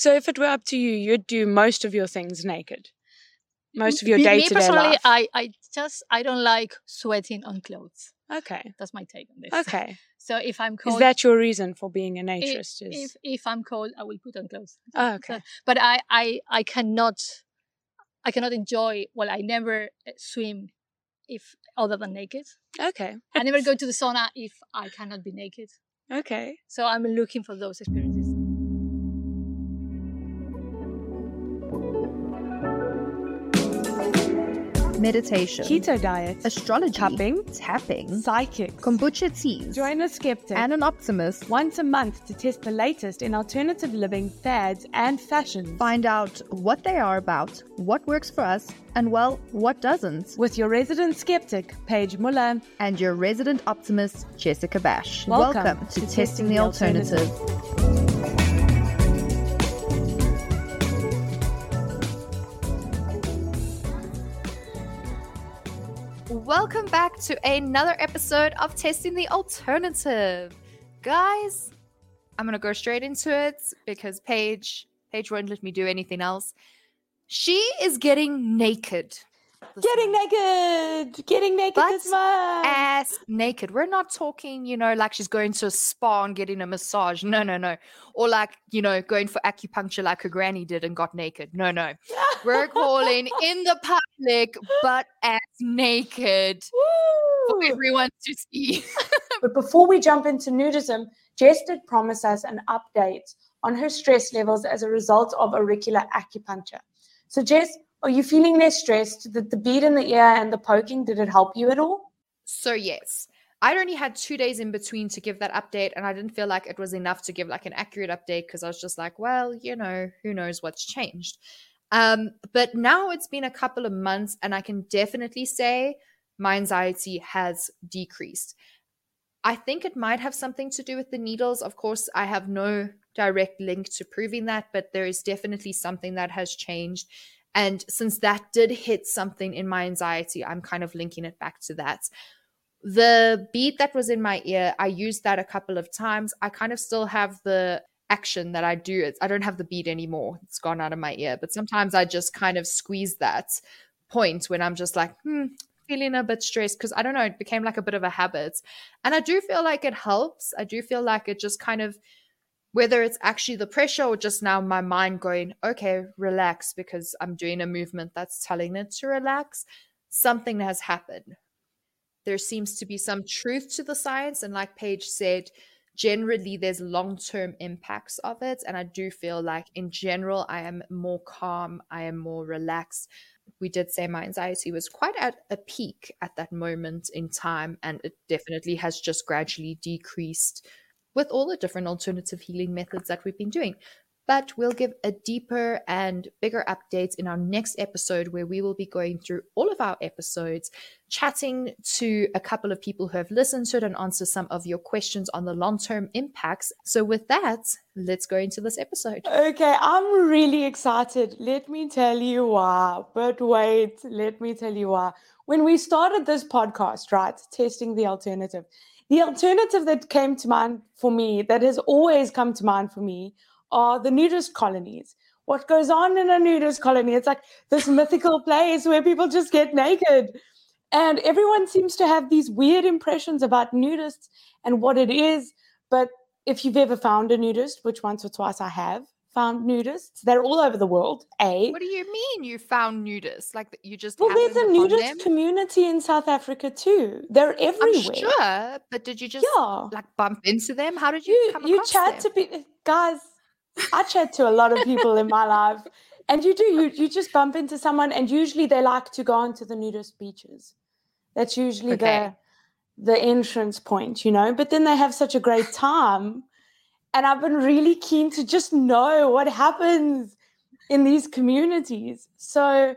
So if it were up to you, you'd do most of your things naked. Most of your day to day. Me personally, life. I, I just I don't like sweating on clothes. okay. That's my take on this. Okay. So if I'm cold, Is that your reason for being a naturist? Is if if I'm cold, I will put on clothes. oh, So- okay. but I I I cannot I cannot enjoy. Well, I never uh, swim if other than naked. Okay. I never go to the sauna if I cannot be naked. Okay. So I'm looking for those experiences. Meditation, Keto diet. astrology, Cupping. tapping, psychic, kombucha teas, Join a skeptic. and an optimist. once a month to test the latest in alternative living fads and fashions. Find out what they are about, what works for us, and well, what doesn't. With your resident skeptic, Paige Muller. And your resident optimist, Jessica Bash. Welcome to, Testing the Alternative. Welcome back to another episode of Testing the Alternative. Guys, I'm going to go straight into it because Paige, Paige won't let me do anything else. She is getting naked. Getting month. naked! Getting naked But this month! ass naked. We're not talking, you know, like she's going to a spa and getting a massage. No, no, no. Or like, you know, going for acupuncture like her granny did and got naked. No, no. We're calling in the public, butt ass naked for everyone to see. But before we jump into nudism, Jess did promise us an update on her stress levels as a result of auricular acupuncture. So, Jess, are you feeling less stressed? Did the bead in the ear and the poking, did it help you at all? So yes, I'd only had two days in between to give that update, and I didn't feel like it was enough to give like an accurate update because I was just like, well, you know, who knows what's changed. Um, but now it's been a couple of months, and I can definitely say my anxiety has decreased. I think it might have something to do with the needles. Of course, I have no direct link to proving that, but there is definitely something that has changed. And since that did hit something in my anxiety, I'm kind of linking it back to that. The bead that was in my ear, I used that a couple of times. I kind of still have the action that I do. It's, I don't have the beat anymore. It's gone out of my ear. But sometimes I just kind of squeeze that point when I'm just like, hmm, feeling a bit stressed because I don't know, it became like a bit of a habit. And I do feel like it helps. I do feel like it just kind of, whether it's actually the pressure or just now my mind going, okay, relax because I'm doing a movement that's telling it to relax, something has happened. There seems to be some truth to the science. And like Paige said, generally there's long term impacts of it. And I do feel like in general, I am more calm, I am more relaxed we did say my anxiety was quite at a peak at that moment in time, and it definitely has just gradually decreased with all the different alternative healing methods that we've been doing. But we'll give a deeper and bigger update in our next episode where we will be going through all of our episodes, chatting to a couple of people who have listened to it and answer some of your questions on the long term impacts. So, with that, let's go into this episode. Okay, I'm really excited. Let me tell you why. But wait, let me tell you why. When we started this podcast, right, testing the alternative, the alternative that came to mind for me, that has always come to mind for me, are the nudist colonies. What goes on in a nudist colony? It's like this mythical place where people just get naked. And everyone seems to have these weird impressions about nudists and what it is. But if you've ever found a nudist, which once or twice I have found nudists, they're all over the world. A. What do you mean you found nudists? Like you just Well, there's a nudist them? community in South Africa too. They're everywhere. I'm sure, but did you just Yeah. like bump into them? How did you, you come you chat them? to people guys i chat to a lot of people in my life. And you do you you just bump into someone and usually they like to go onto the nudist beaches. That's usually Okay. the the entrance point you know? But then they have such a great time. And i've been really keen to just know what happens in these communities. So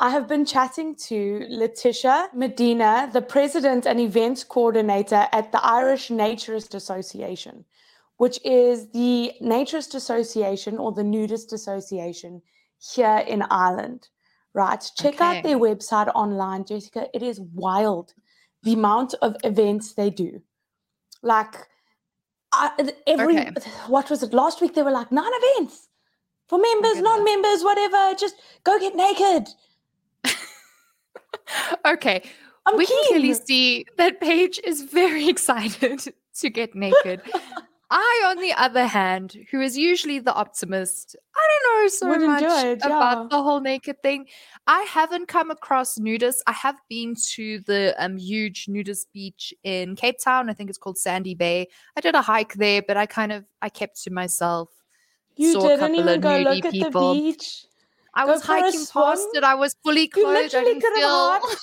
I have been chatting to Letitia Medina, the president and events coordinator at the Irish Naturist Association, which is the Naturist Association or the Nudist Association here in Ireland. Right? Check out their website online, Jessica. It is wild the amount of events they do. Like I, every Okay. what was it last week? they were like nine events. For oh members, non-members, whatever, just go get naked. okay, I'm we keen. can clearly see that Paige is very excited to get naked. I, on the other hand, who is usually the optimist, I don't know so Wouldn't much about yeah. the whole naked thing. I haven't come across nudists. I have been to the um, huge nudist beach in Cape Town. I think it's called Sandy Bay. I did a hike there, but I kind of I kept to myself. You saw didn't even go look at people. the beach. I Go was hiking past it. I was fully You clothed. I literally didn't could have feel.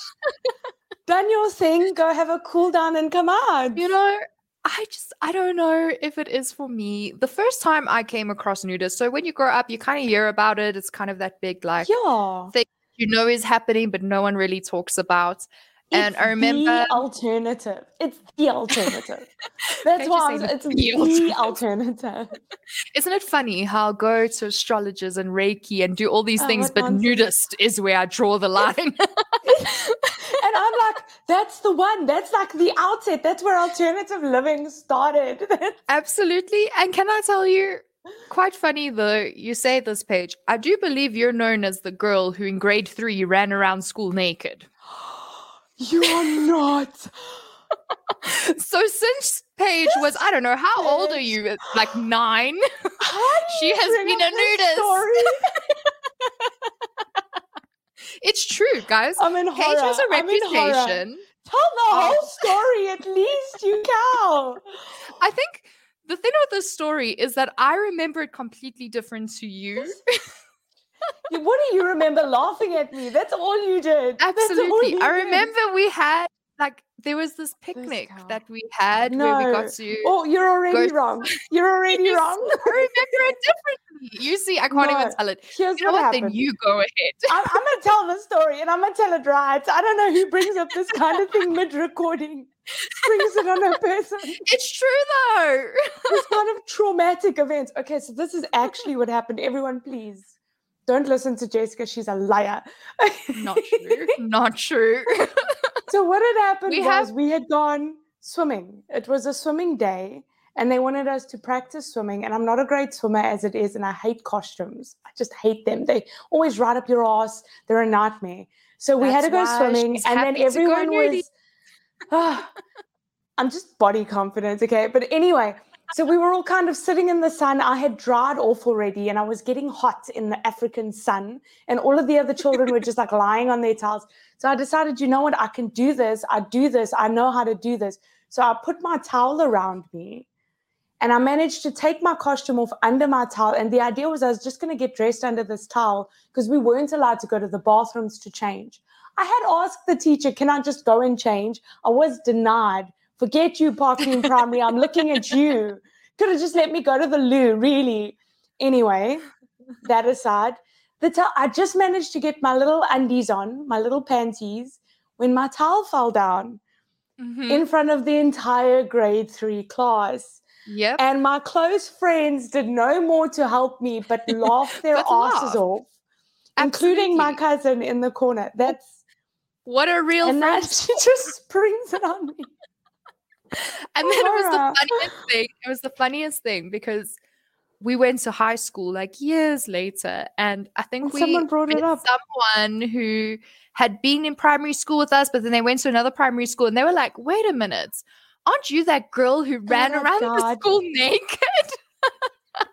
done your thing, go have a cool down and come out. You know, I just I don't know if it is for me. The first time I came across nudists, so when you grow up, you kind of hear about it. It's kind of that big like yeah. Thing you know is happening, but no one really talks about. And I remember the alternative. It's the alternative. That's why I'm, it's the the alternative. alternative. Isn't it funny how I go to astrologers and Reiki and do all these Oh, things, but nonsense. nudist is where I draw the line? and I'm like, that's the one. That's like the outset. That's where alternative living started. Absolutely. And can I tell you, quite funny though, you say this Paige. I do believe you're known as the girl who in grade three ran around school naked. You are not. So since Paige was, I don't know, how old are you? Like nine? She has been a nudist. It's true, guys. I'm in horror. Paige has a horror. reputation. Tell the Oh. whole story at least, you cow. I think the thing with this story is that I remember it completely different to you. You- What do you remember laughing at me? That's all you did. Absolutely. you I did. remember we had like there was this picnic cow. that we had where we got to Oh, you're already Go- wrong. You're already You wrong. I remember it differently. You see, I can't even tell it. Here's You know what what? happened. Then you go ahead. I'm, I'm gonna tell the story and I'm gonna tell it right. I don't know who brings up this kind of thing mid-recording. Brings it on a person. It's true though. This kind of traumatic events. Okay, so this is actually what happened. Everyone, please don't listen to Jessica. She's a liar. Not true. Not true. So what had happened We was have- we had gone swimming. It was a swimming day, and they wanted us to practice swimming. And I'm not a great swimmer as it is, and I hate costumes. I just hate them. They always ride up your ass. They're a nightmare. So we had to go swimming, and then happy to go everyone was. Ah, I'm just body confident, okay. But anyway, so we were all kind of sitting in the sun. I had dried off already, and I was getting hot in the African sun. And all of the other children were just like lying on their towels. So I decided, you know what, I can do this. I do this. I know how to do this. So I put my towel around me and I managed to take my costume off under my towel. And the idea was I was just going to get dressed under this towel because we weren't allowed to go to the bathrooms to change. I had asked the teacher, can I just go and change? I was denied. Forget you, Parkland Primary. I'm looking at you. Could have just let me go to the loo, really. Anyway, that aside, the towel, I just managed to get my little undies on, my little panties, when my towel fell down Mhm. in front of the entire grade three class. Yep. And my close friends did no more to help me but laugh their But asses laugh. off, including my cousin in the corner. That's What a real and friend. that she just springs it on me. And oh, then it was the funniest thing. It was the funniest thing because we went to high school like years later, and I think And we someone brought it up. someone who had been in primary school with us, but then they went to another primary school, and they were like, "Wait a minute, aren't you that girl who oh ran my around the school naked?"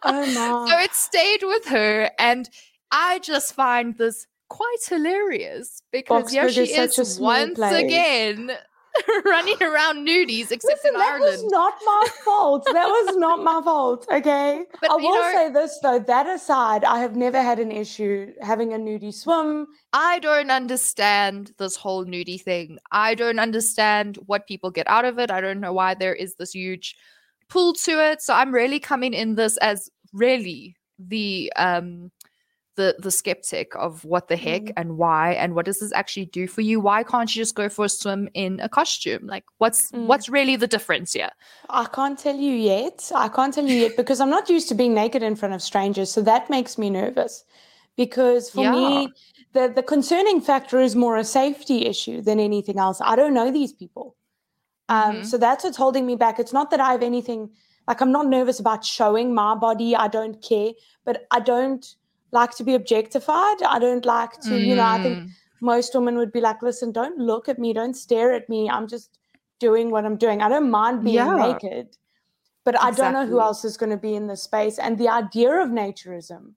Oh no. so it stayed with her, and I just find this quite hilarious because here Boksburg she is is once place. again running around nudies, except Listen, in that Ireland. was not my fault. That was not my fault. Okay. But I will know- say this though. That aside, I have never had an issue having a nudie swim. I don't understand this whole nudie thing. I don't understand what people get out of it. I don't know why there is this huge pull to it. So I'm really coming in this as really the um the the skeptic of what the heck Mm. and why and what does this actually do for you? Why can't you just go for a swim in a costume? Like what's Mm. what's really the difference here? I can't tell you yet. I can't tell you yet because I'm not used to being naked in front of strangers. So that makes me nervous. Because for Yeah. me, the, the concerning factor is more a safety issue than anything else. I don't know these people. Um, Mhm. So that's what's holding me back. It's not that I have anything, like, I'm not nervous about showing my body. I don't care. But I don't, like to be objectified. I don't like to, you know, I think Mm. most women would be like, listen, don't look at me, don't stare at me. I'm just doing what I'm doing. I don't mind being Yeah. naked, but I don't know who else is going to be in this space. And the idea of naturism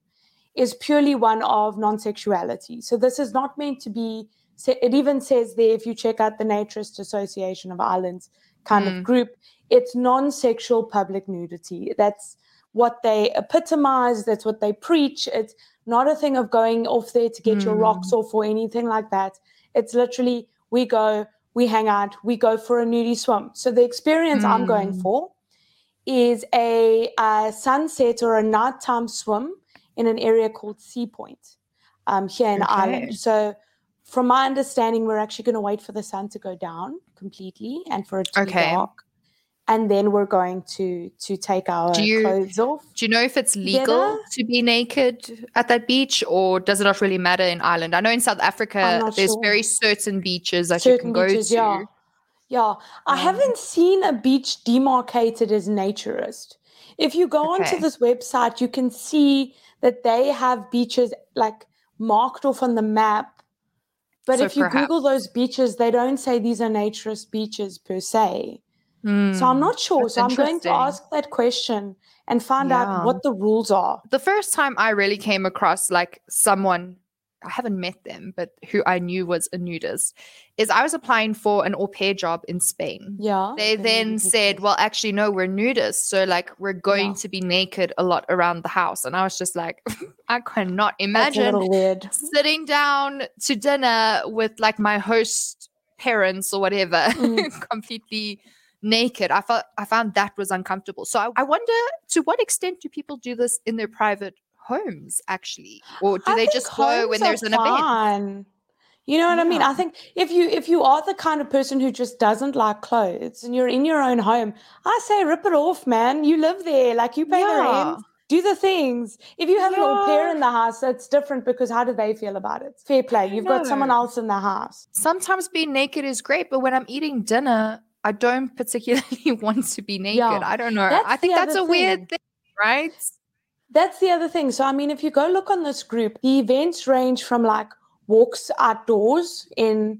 is purely one of non sexuality. So this is not meant to be, it even says there, if you check out the Naturist Association of Ireland's kind Mm. of group, it's non sexual public nudity. That's what they epitomize, that's what they preach. It's not a thing of going off there to get your rocks Mm. off or anything like that. It's literally we go, we hang out, we go for a nudie swim. So the experience I'm going Mm. for is a, uh sunset or a nighttime swim in an area called Seapoint um, here in Okay. Ireland. So from my understanding, we're actually going to wait for the sun to go down completely and for it to Okay. be dark. And then we're going to to take our you- clothes off. Do you know if it's legal Together? to be naked at that beach or does it not really matter in Ireland? I know in South Africa there's sure. very certain beaches that you certain can go to. yeah. Yeah. I Um, haven't seen a beach demarcated as naturist. If you go onto this website, you can see that they have beaches like marked off on the map. But So if you Google those beaches, they don't say these are naturist beaches per se. So I'm Hmm, not sure. that's So I'm going to ask that question and find Yeah. out what the rules are. the first time I really came across like someone I haven't met them, but who I knew was a nudist, is I was applying for an au pair job in Spain. Yeah. They the then nudie said. Well, actually, no, we're nudists. So, like, we're going Yeah. to be naked a lot around the house. And I was just like, I cannot imagine weird. sitting down to dinner with like my host parents or whatever, Mm. completely naked. I felt I found that was uncomfortable. So I, I wonder to what extent do people do this in their private homes actually, or do I they just go when there's an event? fine. You know what I mean? I think if you if you are the kind of person who just doesn't like clothes and you're in your own home, I say rip it off, man. You live there, like you pay the rent, do the things. If you have an au pair in the house, that's different because how do they feel about it? Fair play. You've got someone else in the house. Sometimes being naked is great, but when I'm eating dinner, I don't particularly want to be naked. Yeah. I don't know. That's I think that's a other weird thing. thing, right? That's the other thing. So, I mean, if you go look on this group, the events range from like walks outdoors in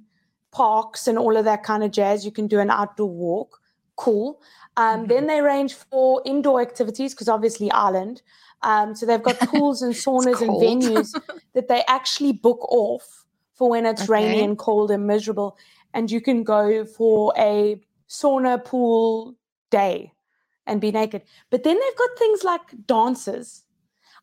parks and all of that kind of jazz. You can do an outdoor walk. Cool. Um, Mhm. Then they range for indoor activities because obviously Ireland. Um, so they've got pools and saunas and venues that they actually book off for when it's rainy and cold and miserable. And you can go for a sauna pool day and be naked. But then they've got things like dances.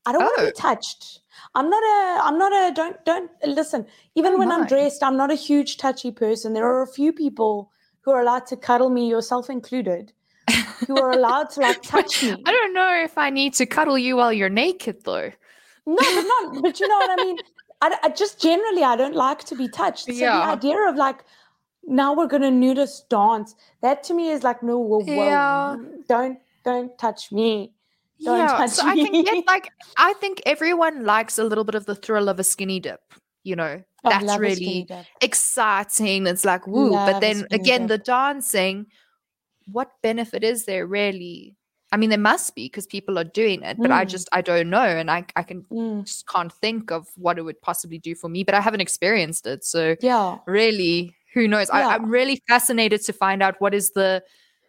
I don't want to Oh. be touched. I'm not a I'm not a don't don't listen. Even Oh when I'm dressed, I'm not a huge touchy person. There are a few people who are allowed to cuddle me, yourself included, who are allowed to like touch me. I don't know if I need to cuddle you while you're naked, though. No, but not. But you know what I mean. I, I just generally I don't like to be touched. So the Yeah. idea of like now we're gonna nudist dance that to me is like no, whoa, whoa, Yeah. don't don't touch me. Don't yeah, touch so I can me. get like I think everyone likes a little bit of the thrill of a skinny dip. You know, Oh, I that's love a skinny really exciting. It's like woo, Love but then again, the dancing. What benefit is there really? I mean, there must be because people are doing it, but I Mm. just I don't know, and I I can Mm, just can't think of what it would possibly do for me. But I haven't experienced it, so yeah. really who knows I, Yeah. i'm really fascinated to find out what is the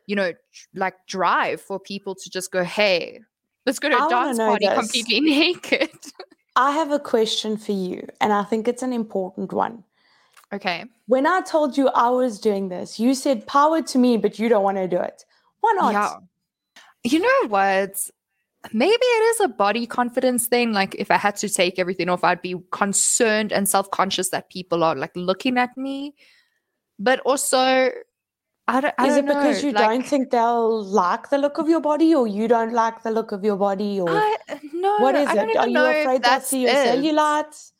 you know like drive for people to just go hey let's go to I a wanna dance party this. completely naked I have a question for you, and I think it's an important one. okay When I told you I was doing this, you said power to me, but you don't want to do it. Why not? yeah you know what maybe it is a body confidence thing like if i had to take everything off i'd be concerned and self-conscious that people are like looking at me but also i don't, I Is don't it because know, you like, don't think they'll like the look of your body, or you don't like the look of your body, or I, no what is I don't it? Are you afraid they'll see your it. cellulite?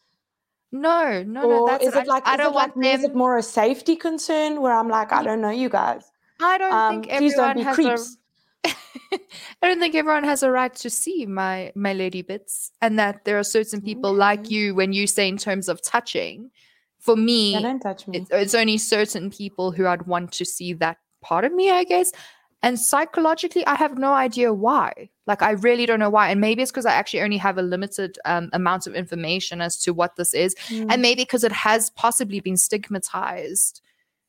no no no or that's is it. like I, is don't it like want me? Is it more a safety concern where I'm like, I don't know you guys. I don't Um, think everyone be has creeps. a. I don't think everyone has a right to see my my lady bits, and that there are certain people like you when you say in terms of touching. For me, Yeah, me. it's, it's only certain people who I'd want to see that part of me, I guess. And psychologically, I have no idea why. Like I really don't know why. And maybe it's because I actually only have a limited um, amount of information as to what this is, Mm. and maybe because it has possibly been stigmatized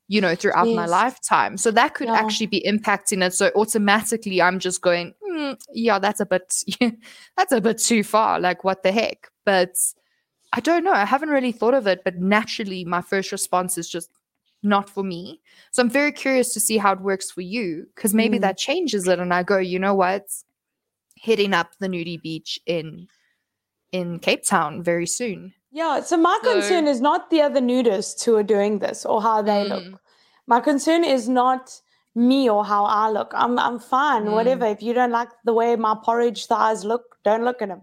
you know throughout my lifetime so that could Yeah. actually be impacting it so automatically i'm just going "Hmm, yeah that's a bit that's a bit too far like what the heck but i don't know i haven't really thought of it but naturally my first response is just not for me so i'm very curious to see how it works for you because maybe Mm. that changes it and i go you know what hitting up the nudie beach in in cape town very soon Yeah, so my So- concern is not the other nudists who are doing this or how they Mm. look. My concern is not me or how I look. I'm I'm fine, Mm. whatever. If you don't like the way my porridge thighs look, don't look at them.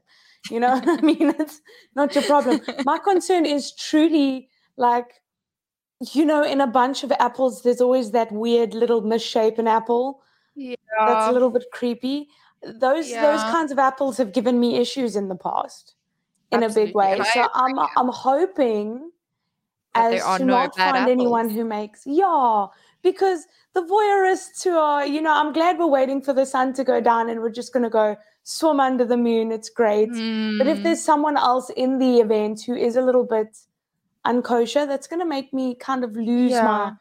You know I mean? It's not your problem. My concern is truly like, you know, in a bunch of apples, there's always that weird little misshapen apple yeah that's a little bit creepy. Those those kinds of apples have given me issues in the past in a big way. So I'm I'm hoping That as to no not find anyone who makes yeah because the voyeurists who are you know I'm glad we're waiting for the sun to go down and we're just going to go swim under the moon. It's great. But if Mm. there's someone else in the event who is a little bit unkosher, that's going to make me kind of lose Yeah. my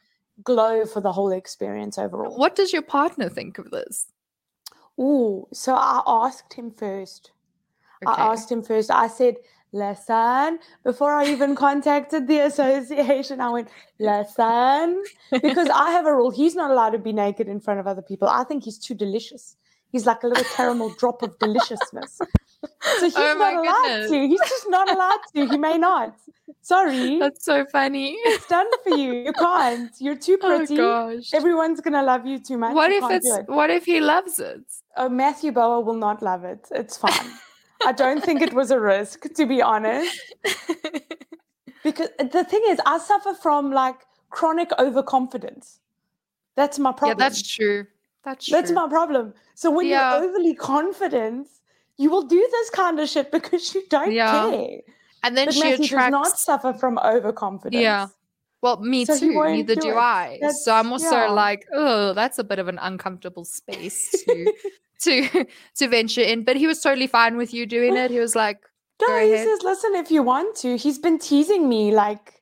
glow for the whole experience overall. What does your partner think of this? Oh, so I asked him first. I asked him first. I said, listen, before I even contacted the association, I went, listen, because I have a rule. He's not allowed to be naked in front of other people. I think he's too delicious. He's like a little caramel drop of deliciousness. So he's Oh not allowed goodness. to. He's just not allowed to. He may not. Sorry. That's so funny. it's done for you. You can't. You're too pretty. oh pretty. gosh. Everyone's gonna love you too much. What You if it's it. what if he loves it? Oh, Matthew Bower will not love it. It's fine. I don't think it was a risk, to be honest. Because the thing is, I suffer from like chronic overconfidence. That's my problem. yeah, that's true. That's true. That's my problem. So when Yeah. you're overly confident, you will do this kind of shit because you don't Yeah. care. and then But she Matthew does not suffer from overconfidence. Yeah. Well, me So too. Neither do do. I. That's- so I'm also yeah. like, oh, that's a bit of an uncomfortable space to to to venture in. But he was totally fine with you doing it. He was like, No, Go he ahead. says, listen, if you want to. He's been teasing me like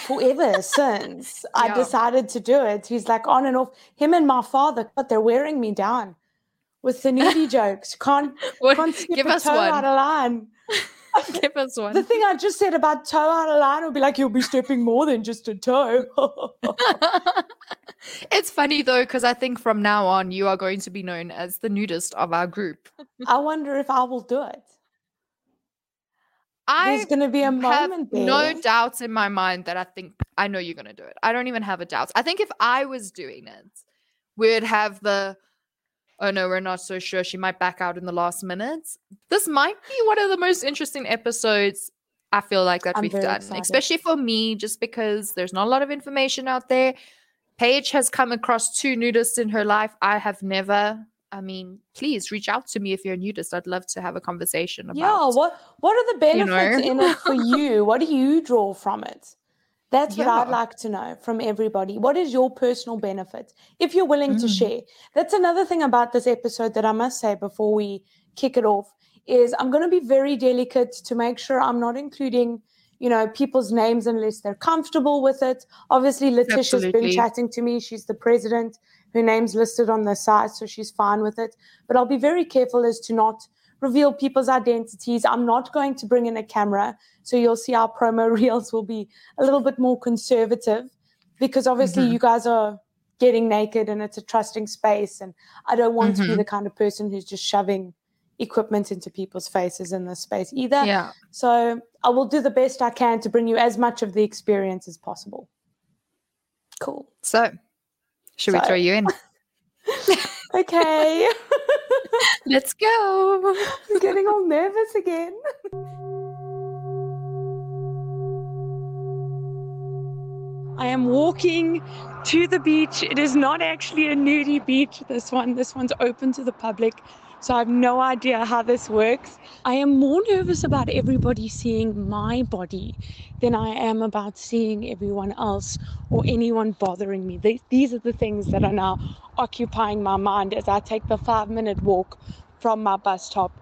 forever since I decided to do it. He's like on and off. Him and my father, but they're wearing me down with the nudie jokes. Can't what, can't skip give a us toe out one. of line. Give us one. The thing I just said about toe out of line would be like you'll be stepping more than just a toe. it's funny though, because I think from now on you are going to be known as the nudist of our group. I wonder if I will do it. I There's going to be a have moment there. no doubts in my mind that I think I know you're going to do it. I don't even have a doubt. I think if I was doing it, we'd have the oh no, we're not so sure. She might back out in the last minutes. This might be one of the most interesting episodes I feel like that I'm we've done, excited. especially for me, just because there's not a lot of information out there. Paige has come across two nudists in her life. I have never. I mean, please reach out to me if you're a nudist. I'd love to have a conversation about. Yeah, what what are the you know. benefits in it for you? What do you draw from it? That's what I'd like to know from everybody. What is your personal benefit if you're willing to Mm. share? That's another thing about this episode that I must say before we kick it off is I'm going to be very delicate to make sure I'm not including, you know, people's names unless they're comfortable with it. Obviously, Letitia's been chatting to me. She's the president. Her name's listed on the site, so she's fine with it. But I'll be very careful as to not reveal people's identities. I'm not going to bring in a camera. So you'll see our promo reels will be a little bit more conservative because obviously Mhm. you guys are getting naked and it's a trusting space. And I don't want to be Mhm. the kind of person who's just shoving equipment into people's faces in this space either. Yeah. So I will do the best I can to bring you as much of the experience as possible. Cool. So, should we throw you in? Okay. Let's go. I'm getting all nervous again. I am walking to the beach. It is not actually a nudie beach, this one. This one's open to the public. So I have no idea how this works. I am more nervous about everybody seeing my body than I am about seeing everyone else or anyone bothering me. Th- These are the things that are now occupying my mind as I take the five minute walk from my bus stop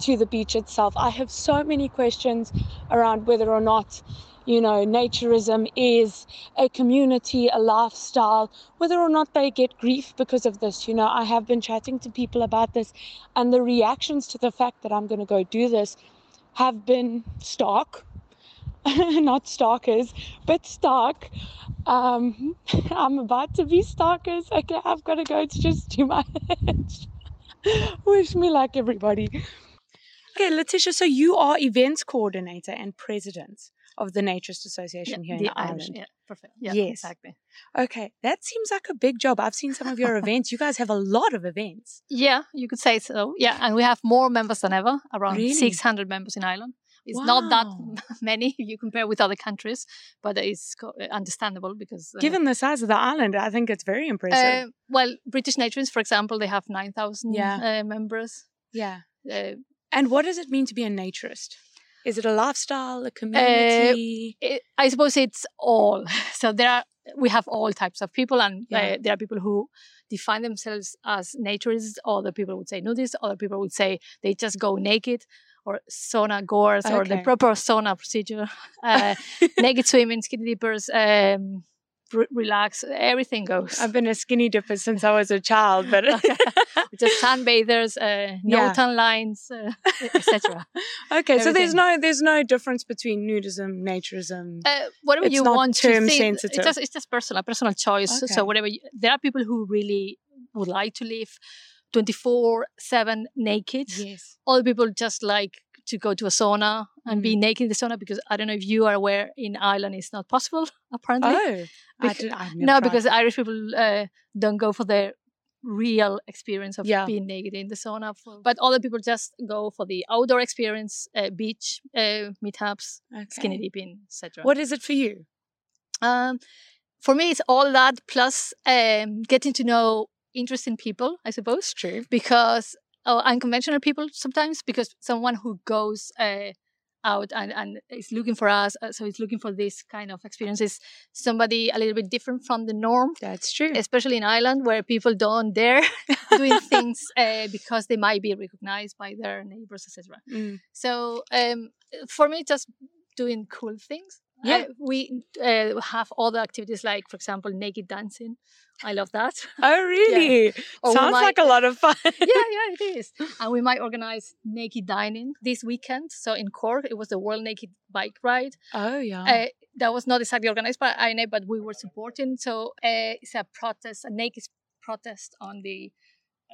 to the beach itself. I have so many questions around whether or not, you know, naturism is a community, a lifestyle, whether or not they get grief because of this. You know, I have been chatting to people about this, and the reactions to the fact that I'm going to go do this have been stark. not stalkers, but stark. Um, I'm about to be stalkers. Okay, I've got to go. It's just too much. Wish me luck, everybody. Okay, Letitia, so you are events coordinator and president of the Naturist Association here in the island. Yeah, perfect. Yeah, Yes. exactly. Okay, that seems like a big job. I've seen some of your events. You guys have a lot of events. Yeah, you could say so. Yeah, and we have more members than ever, around Really? 600 members in Ireland. It's not that many if you compare with other countries, but it's uh, understandable because uh, Given the size of the island, I think it's very impressive. uh, well, British Naturists, for example, they have 9,000 Yeah. uh, members. yeah. Uh, And what does it mean to be a naturist? Is it a lifestyle, a community? it, I suppose it's all. So there are we have all types of people, and Yeah. uh, there are people who define themselves as naturists. Other people would say nudists. Other people would say they just go naked, or sauna goers, or the proper sauna procedure. Uh, naked swimming, skinny dippers, um, re- relax, everything goes. I've been a skinny dipper since I was a child, but just sunbathers, uh, no Yeah. tan lines, uh, etc. okay. So there's no there's no difference between nudism, naturism. uh, whatever It's you want term to think, sensitive. It's just, it's just personal, personal choice. Okay. So whatever you, there are people who really would like to live 24 7 naked. yes. Other people just like to go to a sauna and Mm. be naked in the sauna because I don't know if you are aware in Ireland it's not possible apparently. Oh, I I've no, tried. because Irish people uh, don't go for the real experience of Yeah. being naked in the sauna. But other people just go for the outdoor experience, uh, beach uh, meetups, skinny Okay. dipping, etc. What is it for you? Um, for me, it's all that plus um, getting to know interesting people, I suppose, True. because uh, unconventional people sometimes, because someone who goes uh, out and, and is looking for us, uh, so it's looking for this kind of experiences, somebody a little bit different from the norm, That's true. especially in Ireland where people don't dare doing things uh, because they might be recognized by their neighbors, etc. Mm. So um, for me, just doing cool things. Yeah. We uh, have other activities like, for example, naked dancing. I love that. Oh, really? We Sounds might- like a lot of fun. yeah, yeah, it is. And we might organize naked dining this weekend. So in Cork, it was the World Naked Bike Ride. Oh, yeah. Uh, that was not exactly organized by INA, but we were supporting. So uh, it's a protest, a naked protest on the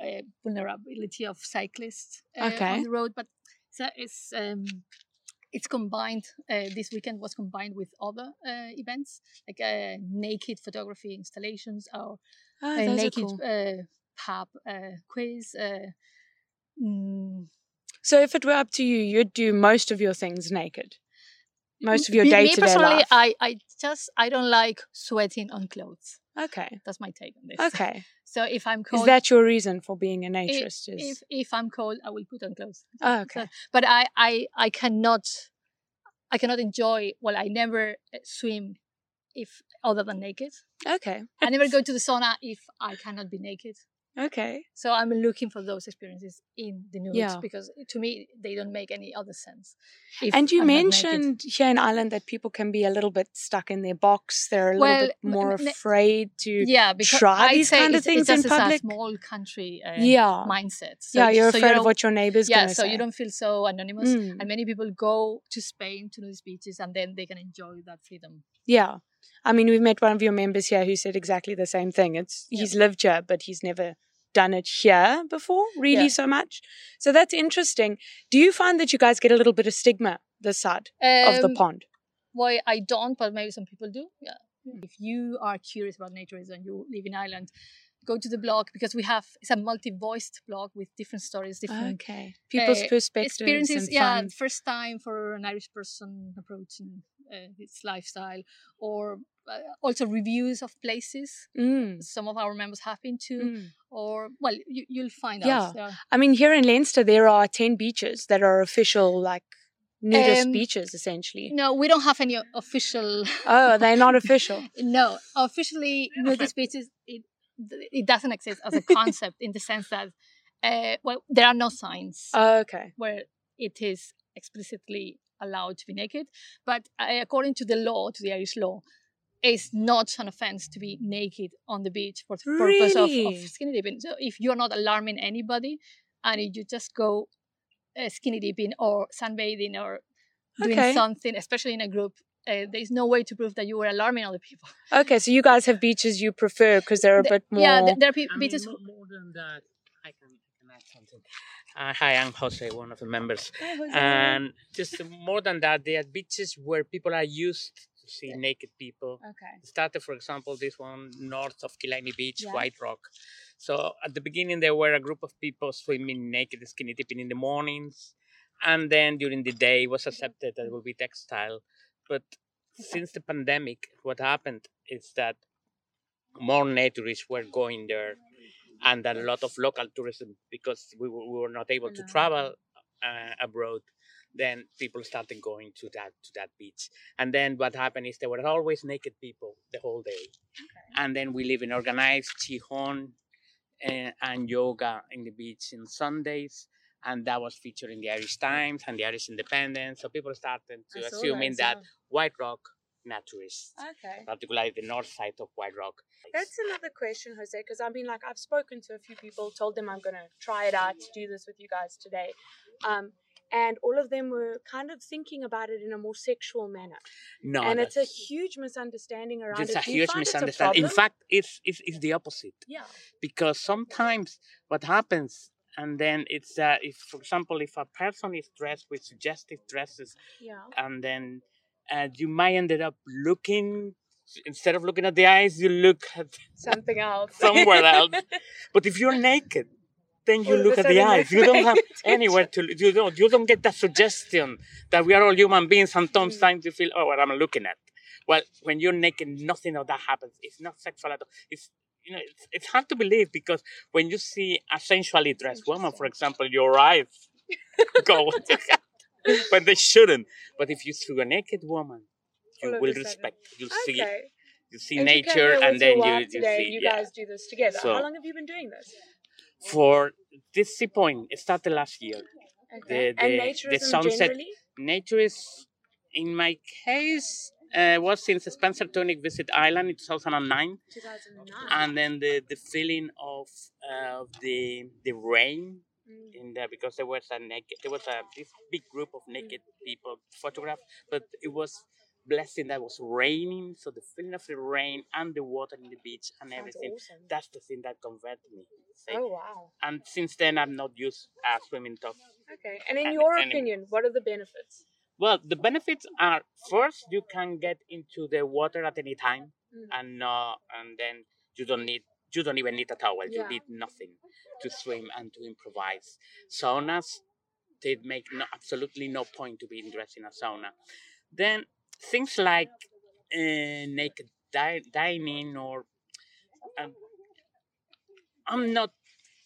uh, vulnerability of cyclists uh, Okay. on the road. But so it's um, it's combined. Uh, this weekend was combined with other uh, events like uh, naked photography installations or oh, a naked cool. uh, pub uh, quiz. Uh, mm, So if it were up to you, you'd do most of your things naked. Most of your day to day me personally, life. I, I just I don't like sweating on clothes. Okay. That's my take on this. Okay. So if I'm cold, Is that your reason for being a naturist? Is if if I'm cold, I will put on clothes. oh, okay. But I I I cannot I cannot enjoy. Well, I never uh, swim if other than naked. Okay. I never go to the sauna if I cannot be naked. Okay. So I'm looking for those experiences in the nudes Yeah. because to me they don't make any other sense. And you I'm mentioned here in Ireland that people can be a little bit stuck in their box. They're a Well, little bit more n- afraid to. yeah, because try I'd these kind of things in public? a small country uh, yeah. mindset. So, yeah, you're so afraid you of what your neighbor's yeah, so say. you don't feel so anonymous. Mm. And many people go to Spain to those beaches, and then they can enjoy that freedom. Yeah. I mean, we've met one of your members here who said exactly the same thing. It's Yeah. he's lived here, but he's never done it here before, really Yeah. so much. So that's interesting. Do you find that you guys get a little bit of stigma this side of the Um, pond? Well, I don't, but maybe some people do. Yeah. Hmm. If you are curious about naturism and you live in Ireland, go to the blog because we have it's a multi-voiced blog with different stories, different Okay. People's uh, perspectives experiences. and Yeah, fun. first time for an Irish person approaching uh, its lifestyle, or uh, also reviews of places. Mm. Some of our members have been to, Mm. or well, you, you'll find Yeah. out. There are- I mean, here in Leinster, there are 10 beaches that are official, like nudist Um, beaches, essentially. No, we don't have any official. Oh, they're not official. no, officially nudist beaches. It it doesn't exist as a concept in the sense that Uh, well, there are no signs Oh, okay. where it is explicitly allowed to be naked, but uh, according to the law, to the Irish law, it's not an offense to be naked on the beach for the purpose of, of Really? skinny dipping. So if you're not alarming anybody, and you just go uh, skinny dipping or sunbathing or doing Okay. something, especially in a group, uh, there's no way to prove that you were alarming other people. Okay, so you guys have beaches you prefer because they're a The- bit more. Yeah, th- there are pe- I mean, beaches. more, more than that, I can, I can add something. Uh, hi, I'm Jose, one of the members. And just more than that, there are beaches where people are used to see naked people. okay. Started, for example, this one north of Killiney Beach, Yeah. White Rock. So at the beginning, there were a group of people swimming naked, skinny dipping in the mornings, and then during the day, it was accepted that it would be textile. But since the pandemic, what happened is that more naturists were going there, and that a lot of local tourism because we were, we were not able to travel uh, abroad. Then people started going to that to that beach, and then what happened is there were always naked people the whole day, okay. and then we live in organized qigong and, and yoga in the beach on Sundays, and that was featured in the Irish Times and the Irish Independent. So people started to assuming that White Rock naturists, Okay. particularly the north side of White Rock. That's another question, Jose, because I mean, like, I've spoken to a few people, told them I'm going to try it out, to do this with you guys today. Um, and all of them were kind of thinking about it in a more sexual manner. no, and it's a huge misunderstanding around it's it. a huge it's a misunderstanding. In fact, it's, it's it's the opposite yeah. because sometimes what happens, and then it's uh, if, for example, if a person is dressed with suggestive dresses, Yeah. and then uh, you might ended up looking instead of looking at the eyes, you look at Something else. somewhere else. But if you're naked, then you All of a look at the eyes. you're don't have anywhere to. You don't. You don't get that suggestion that we are all human beings. and Mm. Sometimes you feel, oh, what I'm I looking at? Well, when you're naked, nothing of that happens. It's not sexual at all. It's you know, it's, it's hard to believe because when you see a sensually dressed woman, for example, your eyes go when they shouldn't. But if you see a naked woman, you will respect. You see, Okay. you see And nature, here and then you, you today, see. You yeah. guys do this together. So- How long have you been doing this? For this point, it started last year. Okay. The- and the- naturism the sunset- generally? Nature is, in my case, uh, was since Spencer Tunick visit Ireland in 2009, 2009. and then the, the feeling of uh, the the rain Mm. in there because there was a naked there was a this big group of naked people photographed, but it was blessing that was raining, so the feeling of the rain and the water in the beach and Sounds everything. awesome. That's the thing that converted me. say. Oh wow. And since then, I'm not used uh, swimming top. Okay. And in And- your and- opinion, what are the benefits? Well, the benefits are first you can get into the water at any time, Mm. and uh, and then you don't need you don't even need a towel. You need nothing to swim and to improvise. Saunas, they make no, absolutely no point to be dressed in a sauna. Then things like uh, naked di- dining or um, I'm not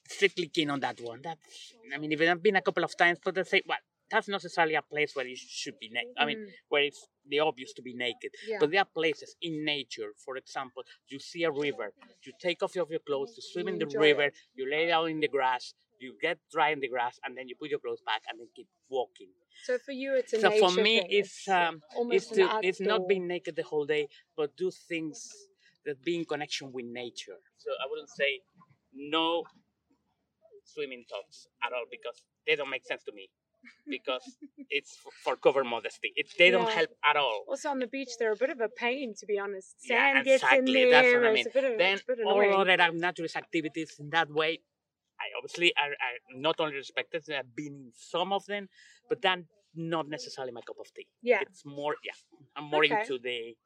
strictly keen on that one. That's I mean, even I've been a couple of times, but they say, well, that's not necessarily a place where you should be naked. I mean, Mm. where it's the obvious to be naked. Yeah. But there are places in nature, for example, you see a river, you take off your clothes, you swim in the river, it. you lay down in the grass, you get dry in the grass, and then you put your clothes back and then keep walking. So for you, it's a so for me, thing. it's um, almost it's to it's not being naked the whole day, but do things that be in connection with nature. So I wouldn't say no swimming tops at all because they don't make sense to me. Because it's for cover modesty. It, they don't help at all. Also on the beach, they're a bit of a pain, to be honest. Yeah, Sand gets in exactly, there. that's what I mean. of, Then it's a bit all annoying. other activities in that way, I obviously are, are not only respected, I've been in some of them, but then not necessarily my cup of tea. yeah. It's more, yeah, I'm more Okay. into the.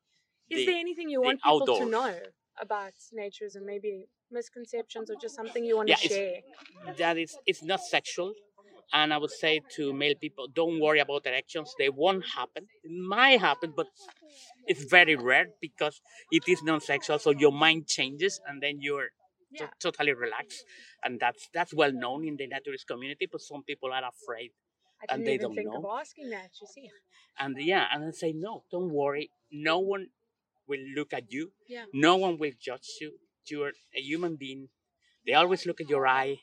Is there anything you the want people to know about naturism? Maybe misconceptions or just something you want to Yeah, it's- share? that is it's not sexual and i would say to male people don't worry about erections they won't happen it might happen but it's very rare because it is non-sexual so your mind changes and then you're Yeah. totally relaxed and that's that's well known in the naturist community but some people are afraid and they even don't think of know. asking that. You see? and yeah and i say no don't worry no one will look at you Yeah. no one will judge you you're a human being they always look at your eye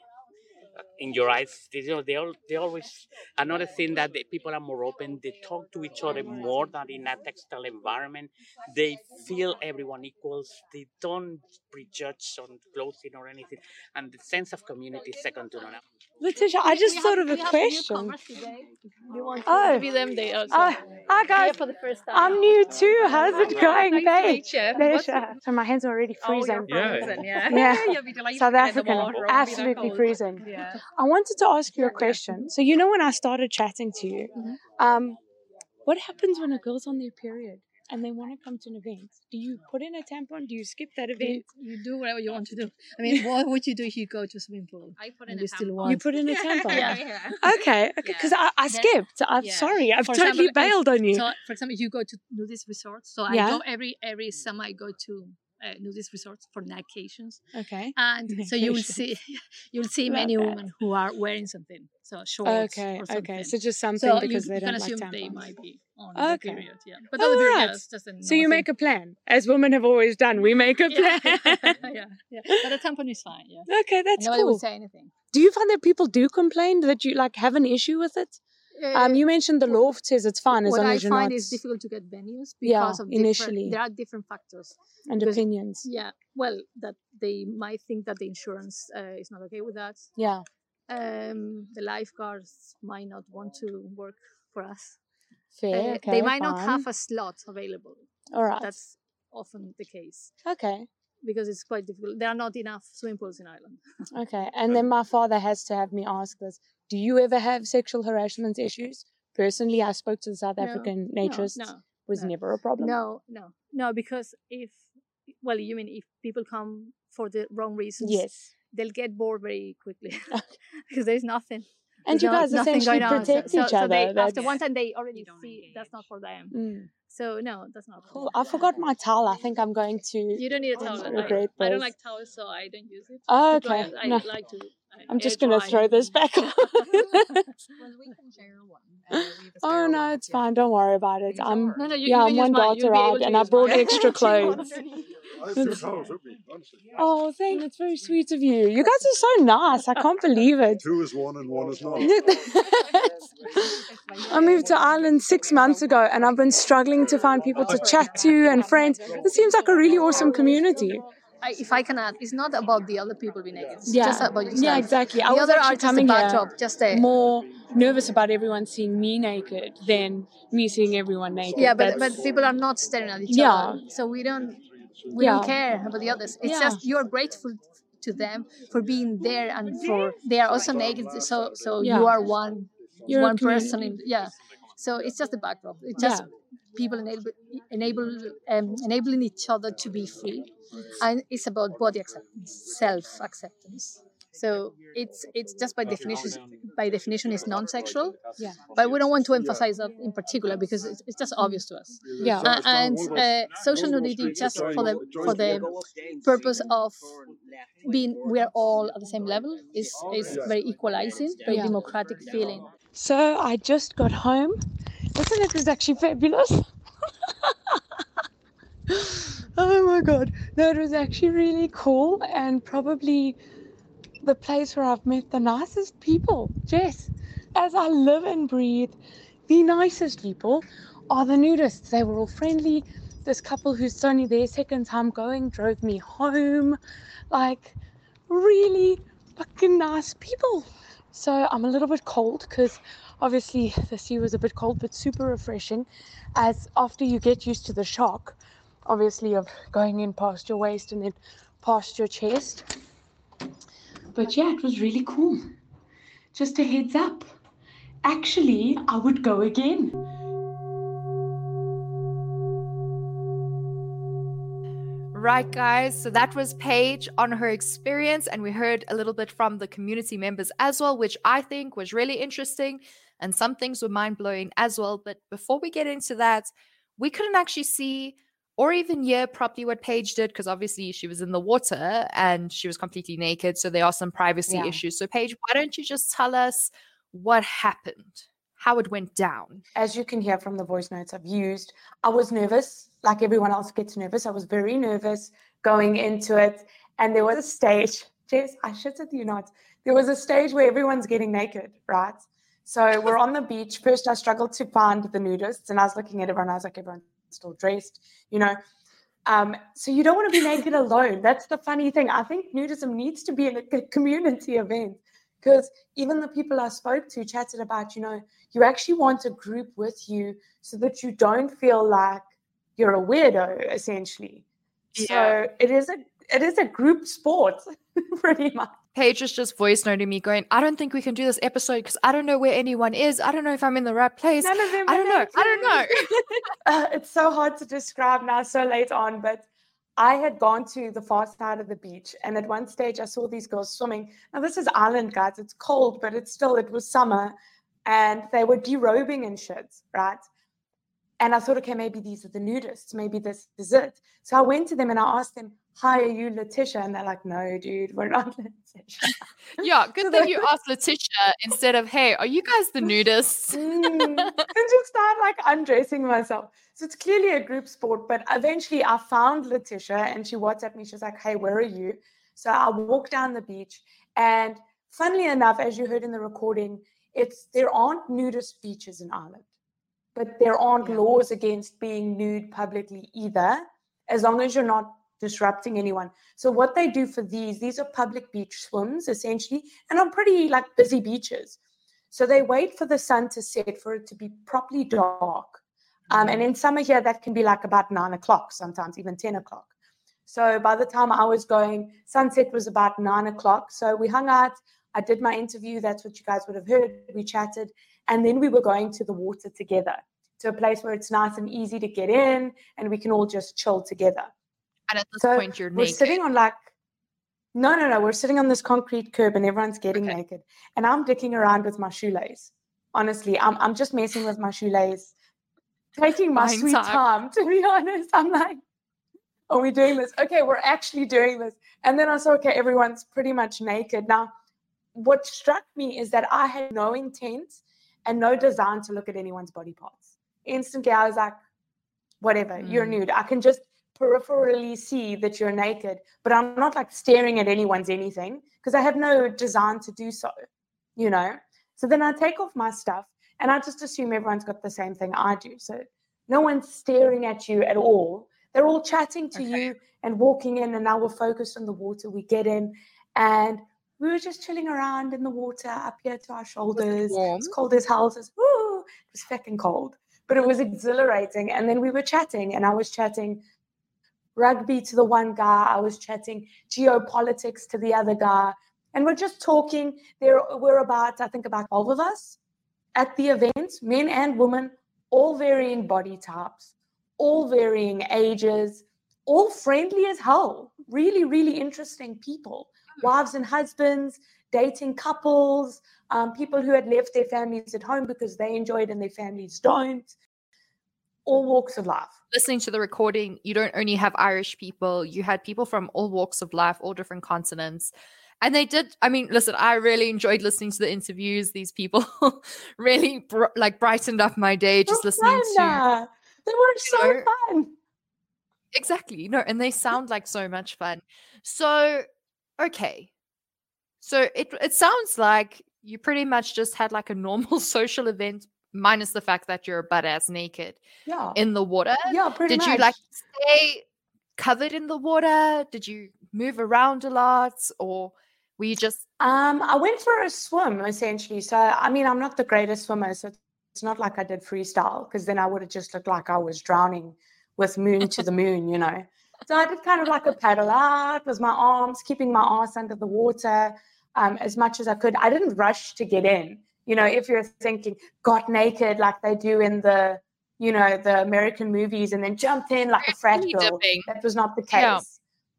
in your eyes. They, you know, they, all, they always another thing that the people are more open. They talk to each other more than in a textile environment. They feel everyone equals. They don't prejudge on clothing or anything, and the sense of community is second to none. Letitia, I just We thought have- of a we have question. newcomers today. You want to Oh. interview them? They also Oh, hi guys. for the first time. I'm new too. How's it going, nice to babe? meet you. What's- Pleasure. So my hands are already Oh, you're freezing. from Yeah. Britain, yeah. Yeah. You'll be delighted South to get in the African, water, it'll be that absolutely freezing. Yeah. I wanted to ask you a question. So you know when I started chatting to you, um, what happens when a girl's on their period and they want to come to an event? Do you put in a tampon? Do you skip that event? you do whatever you want to do. I mean, what would you do if you go to a swimming pool? I put And in you a still tampon. want- You put in a tampon. Yeah. Okay, okay, because Yeah. I, I skipped. I'm Yeah. sorry, I've For totally example, if- bailed on you. So, for example, you go to nudist resorts. So I Yeah. go every every summer. I go to uh, nudist resorts for occasions, okay. and so you will see you'll see many that. women who are wearing something, so shorts Okay, something. okay. So just something So because you, they you can don't like assume they might be on Okay. the period, yeah. But Oh, not the period, right. yeah, it's just So you make a plan, as women have always done. We make a plan. yeah, yeah. But a tampon is fine, yeah. okay, that's Nobody cool. will say anything. Do you find that people do complain that you like have an issue with it? Um, you mentioned the loft says it's fine as what long I as you're find not is difficult to get venues Yeah, because of initially. there are different factors. and because- opinions. Yeah, well, that they might think that the insurance uh, is not okay with that. Yeah. Um, the lifeguards might not want to work for us. Fair. Uh, okay, they might not have a slot available. All right. That's often the case okay. because it's quite difficult. There are not enough swimming pools in Ireland. Okay. And then my father has to have me ask this: Do you ever have sexual harassment issues? Personally, I spoke to the South African No, naturist. no, was no. never a problem. no, no, no. Because if, well, you mean if people come for the wrong reasons, Yes. they'll get bored very quickly because there's nothing. And There's you no- guys nothing essentially going on. So- protect so, each so other. they, after one time, they already don't see that's not for them. Mm. So no, that's not. Cool. I forgot my towel. I think I'm going to. You don't need a towel. I, I don't like towels, so I don't use it. Oh, okay. it. I No. like to. I I'm just gonna throw this back on. Well, we can share one. We have a oh no, it's fine. Don't worry about it. I'm. No, no, you, yeah, I'm one use mine. daughter You'll be able out, and I use brought extra clothes. underneath. I have two towels with me, honestly. Oh, thank It's very sweet of you. You guys are so nice. I can't believe it. Two is one and one is not. I moved to Ireland six months ago and I've been struggling to find people to chat to and friends. It seems like a really awesome community. I, if I can add, it's not about the other people being naked. It's Yeah. just about yourself. Yeah, exactly. I The was other actually are just a coming here backdrop, just more nervous about everyone seeing me naked than me seeing everyone naked. yeah, but That's- but people are not staring at each Yeah. other, so we don't we don't care about the others. It's Yeah. just you're grateful to them for being there and for they are also naked. So so Yeah. you are one You're one person in yeah. So it's just a backdrop. It's just people enable enable um, enabling each other to be free, and it's about body acceptance, self acceptance. So it's it's just by definition by definition is non-sexual. Yeah. But we don't want to emphasize that in particular because it's, it's just obvious to us. Yeah. Uh, and uh, social nudity just for the for the purpose of being we are all at the same level is is very equalizing, very Yeah. democratic feeling. So I just got home. Isn't it was actually fabulous? oh my god. No, it was actually really cool and probably the place where I've met the nicest people. Jess, as I live and breathe, the nicest people are the nudists. They were all friendly. This couple who's only their second time going drove me home. Like, really fucking nice people. So I'm a little bit cold because obviously the sea was a bit cold, but super refreshing. As after you get used to the shock, obviously, of going in past your waist and then past your chest. But yeah, it was really cool. Just a heads up. Actually, I would go again. Right, guys. So that was Paige on her experience, and we heard a little bit from the community members as well, which I think was really interesting. And some things were mind blowing as well. But before we get into that, we couldn't actually see or even hear properly what Paige did because obviously she was in the water and she was completely naked. So there are some privacy Yeah. issues. So, Paige, why don't you just tell us what happened, how it went down? as you can hear from the voice notes I've used, I was nervous, like everyone else gets nervous. I was very nervous going into it. And there was a stage Jess, I shit at you not. There was a stage where everyone's getting naked, right? So we're on the beach. First, I struggled to find the nudists, and I was looking at everyone. I was like, everyone's still dressed, you know. Um, so you don't want to be naked alone. That's the funny thing. I think nudism needs to be in a community event because even the people I spoke to chatted about, you know, you actually want a group with you so that you don't feel like you're a weirdo, essentially. Yeah. So it is a it is a group sport, pretty much. Paige is just voice noting me going, I don't think we can do this episode because I don't know where anyone is. I don't know if I'm in the right place. None of them I don't know. I don't know. uh, it's so hard to describe now, so late on, but I had gone to the far side of the beach, and at one stage I saw these girls swimming. Now this is Ireland, guys. It's cold, but it's still it was summer, and they were derobing and shit, right? And I thought, okay, maybe these are the nudists. Maybe this is it. So I went to them and I asked them, Hi, are you Letitia? And they're like, No, dude, we're not Letitia. yeah, good so thing you asked Letitia instead of, Hey, are you guys the nudists? mm, and just start like undressing myself. So it's clearly a group sport. But eventually I found Letitia and she WhatsApped me. She's like, Hey, where are you? So I walked down the beach. And funnily enough, as you heard in the recording, it's there aren't nudist beaches in Ireland but there aren't laws against being nude publicly either, as long as you're not disrupting anyone. So what they do for these, these are public beach swims essentially, and on pretty like busy beaches. So they wait for the sun to set for it to be properly dark. Um, and in summer here, that can be like about nine o'clock, sometimes even 10 o'clock. So by the time I was going, sunset was about nine o'clock. So we hung out. I did my interview. That's what you guys would have heard. We chatted. And then we were going to the water together to a place where it's nice and easy to get in and we can all just chill together. And at this so point, you're we're naked. sitting on like, no, no, no. We're sitting on this concrete curb and everyone's getting okay. naked. And I'm dicking around with my shoelace. Honestly, I'm, I'm just messing with my shoelace, taking my sweet time. time. To be honest, I'm like, are we doing this? Okay, we're actually doing this. And then I saw, okay, everyone's pretty much naked. Now, what struck me is that I had no intent and no design to look at anyone's body parts. Instantly, I was like, whatever, mm. you're nude. I can just peripherally see that you're naked, but I'm not like staring at anyone's anything because I have no design to do so, you know? So then I take off my stuff and I just assume everyone's got the same thing I do. So no one's staring at you at all. They're all chatting to okay. you and walking in, and now we're focused on the water. We get in and we were just chilling around in the water up here to our shoulders. It's cold as hell. It was, it was fucking cold, but it was exhilarating. And then we were chatting, and I was chatting rugby to the one guy, I was chatting geopolitics to the other guy, and we're just talking. There were about, I think, about 12 of us at the event, men and women, all varying body types, all varying ages, all friendly as hell. Really, really interesting people wives and husbands, dating couples, um, people who had left their families at home because they enjoyed and their families don't. All walks of life. Listening to the recording, you don't only have Irish people, you had people from all walks of life, all different continents. And they did. I mean, listen, I really enjoyed listening to the interviews. These people really br- like brightened up my day just listening to. Uh, they were so know, fun. Exactly. No, and they sound like so much fun. So okay. So it it sounds like you pretty much just had like a normal social event minus the fact that you're butt ass naked yeah. in the water. Yeah, pretty Did much. you like stay covered in the water? Did you move around a lot or were you just um I went for a swim essentially. So I mean I'm not the greatest swimmer, so it's not like I did freestyle because then I would have just looked like I was drowning with moon to the moon, you know. So I did kind of like a paddle out with my arms, keeping my ass under the water um, as much as I could. I didn't rush to get in. You know, if you're thinking got naked like they do in the, you know, the American movies and then jumped in like a frat girl, that was not the case. Yeah,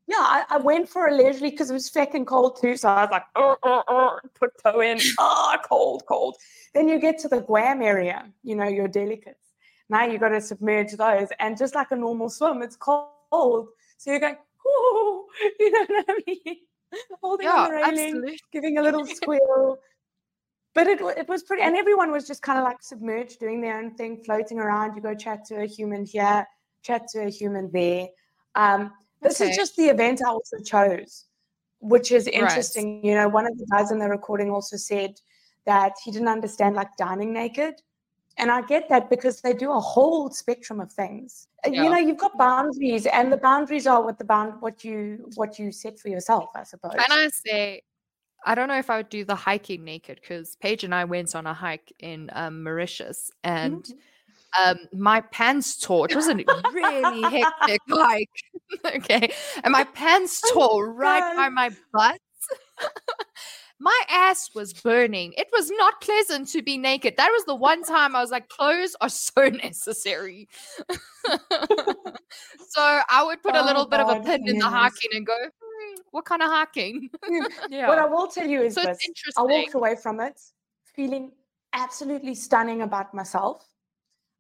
yeah I, I, went for a leisurely because it was fucking cold too. So I was like, oh, oh, oh, put toe in, ah, oh, cold, cold. Then you get to the Guam area, you know, your delicates. Now you got to submerge those, and just like a normal swim, it's cold cold. So you're going, oh, you know what I mean? Holding yeah, on the railing, absolutely. giving a little squeal. But it, it was pretty, and everyone was just kind of like submerged, doing their own thing, floating around. You go chat to a human here, chat to a human there. Um, this okay. is just the event I also chose. which is interesting. Right. You know, one of the guys in the recording also said that he didn't understand like dining naked. And I get that because they do a whole spectrum of things. Uh, yeah. You know, you've got boundaries, and the boundaries are what the bound what you what you set for yourself, I suppose. And I say, I don't know if I would do the hiking naked because Paige and I went on a hike in um, Mauritius, and mm-hmm um, my pants tore. It was a really hectic hike. okay. And my pants tore right by my butt. my ass was burning. It was not pleasant to be naked. That was the one time I was like, clothes are so necessary. so I would put oh, a little bit of a pin in the hiking and go, what kind of hiking? yeah. What I will tell you is so this. I walked away from it feeling absolutely stunning about myself.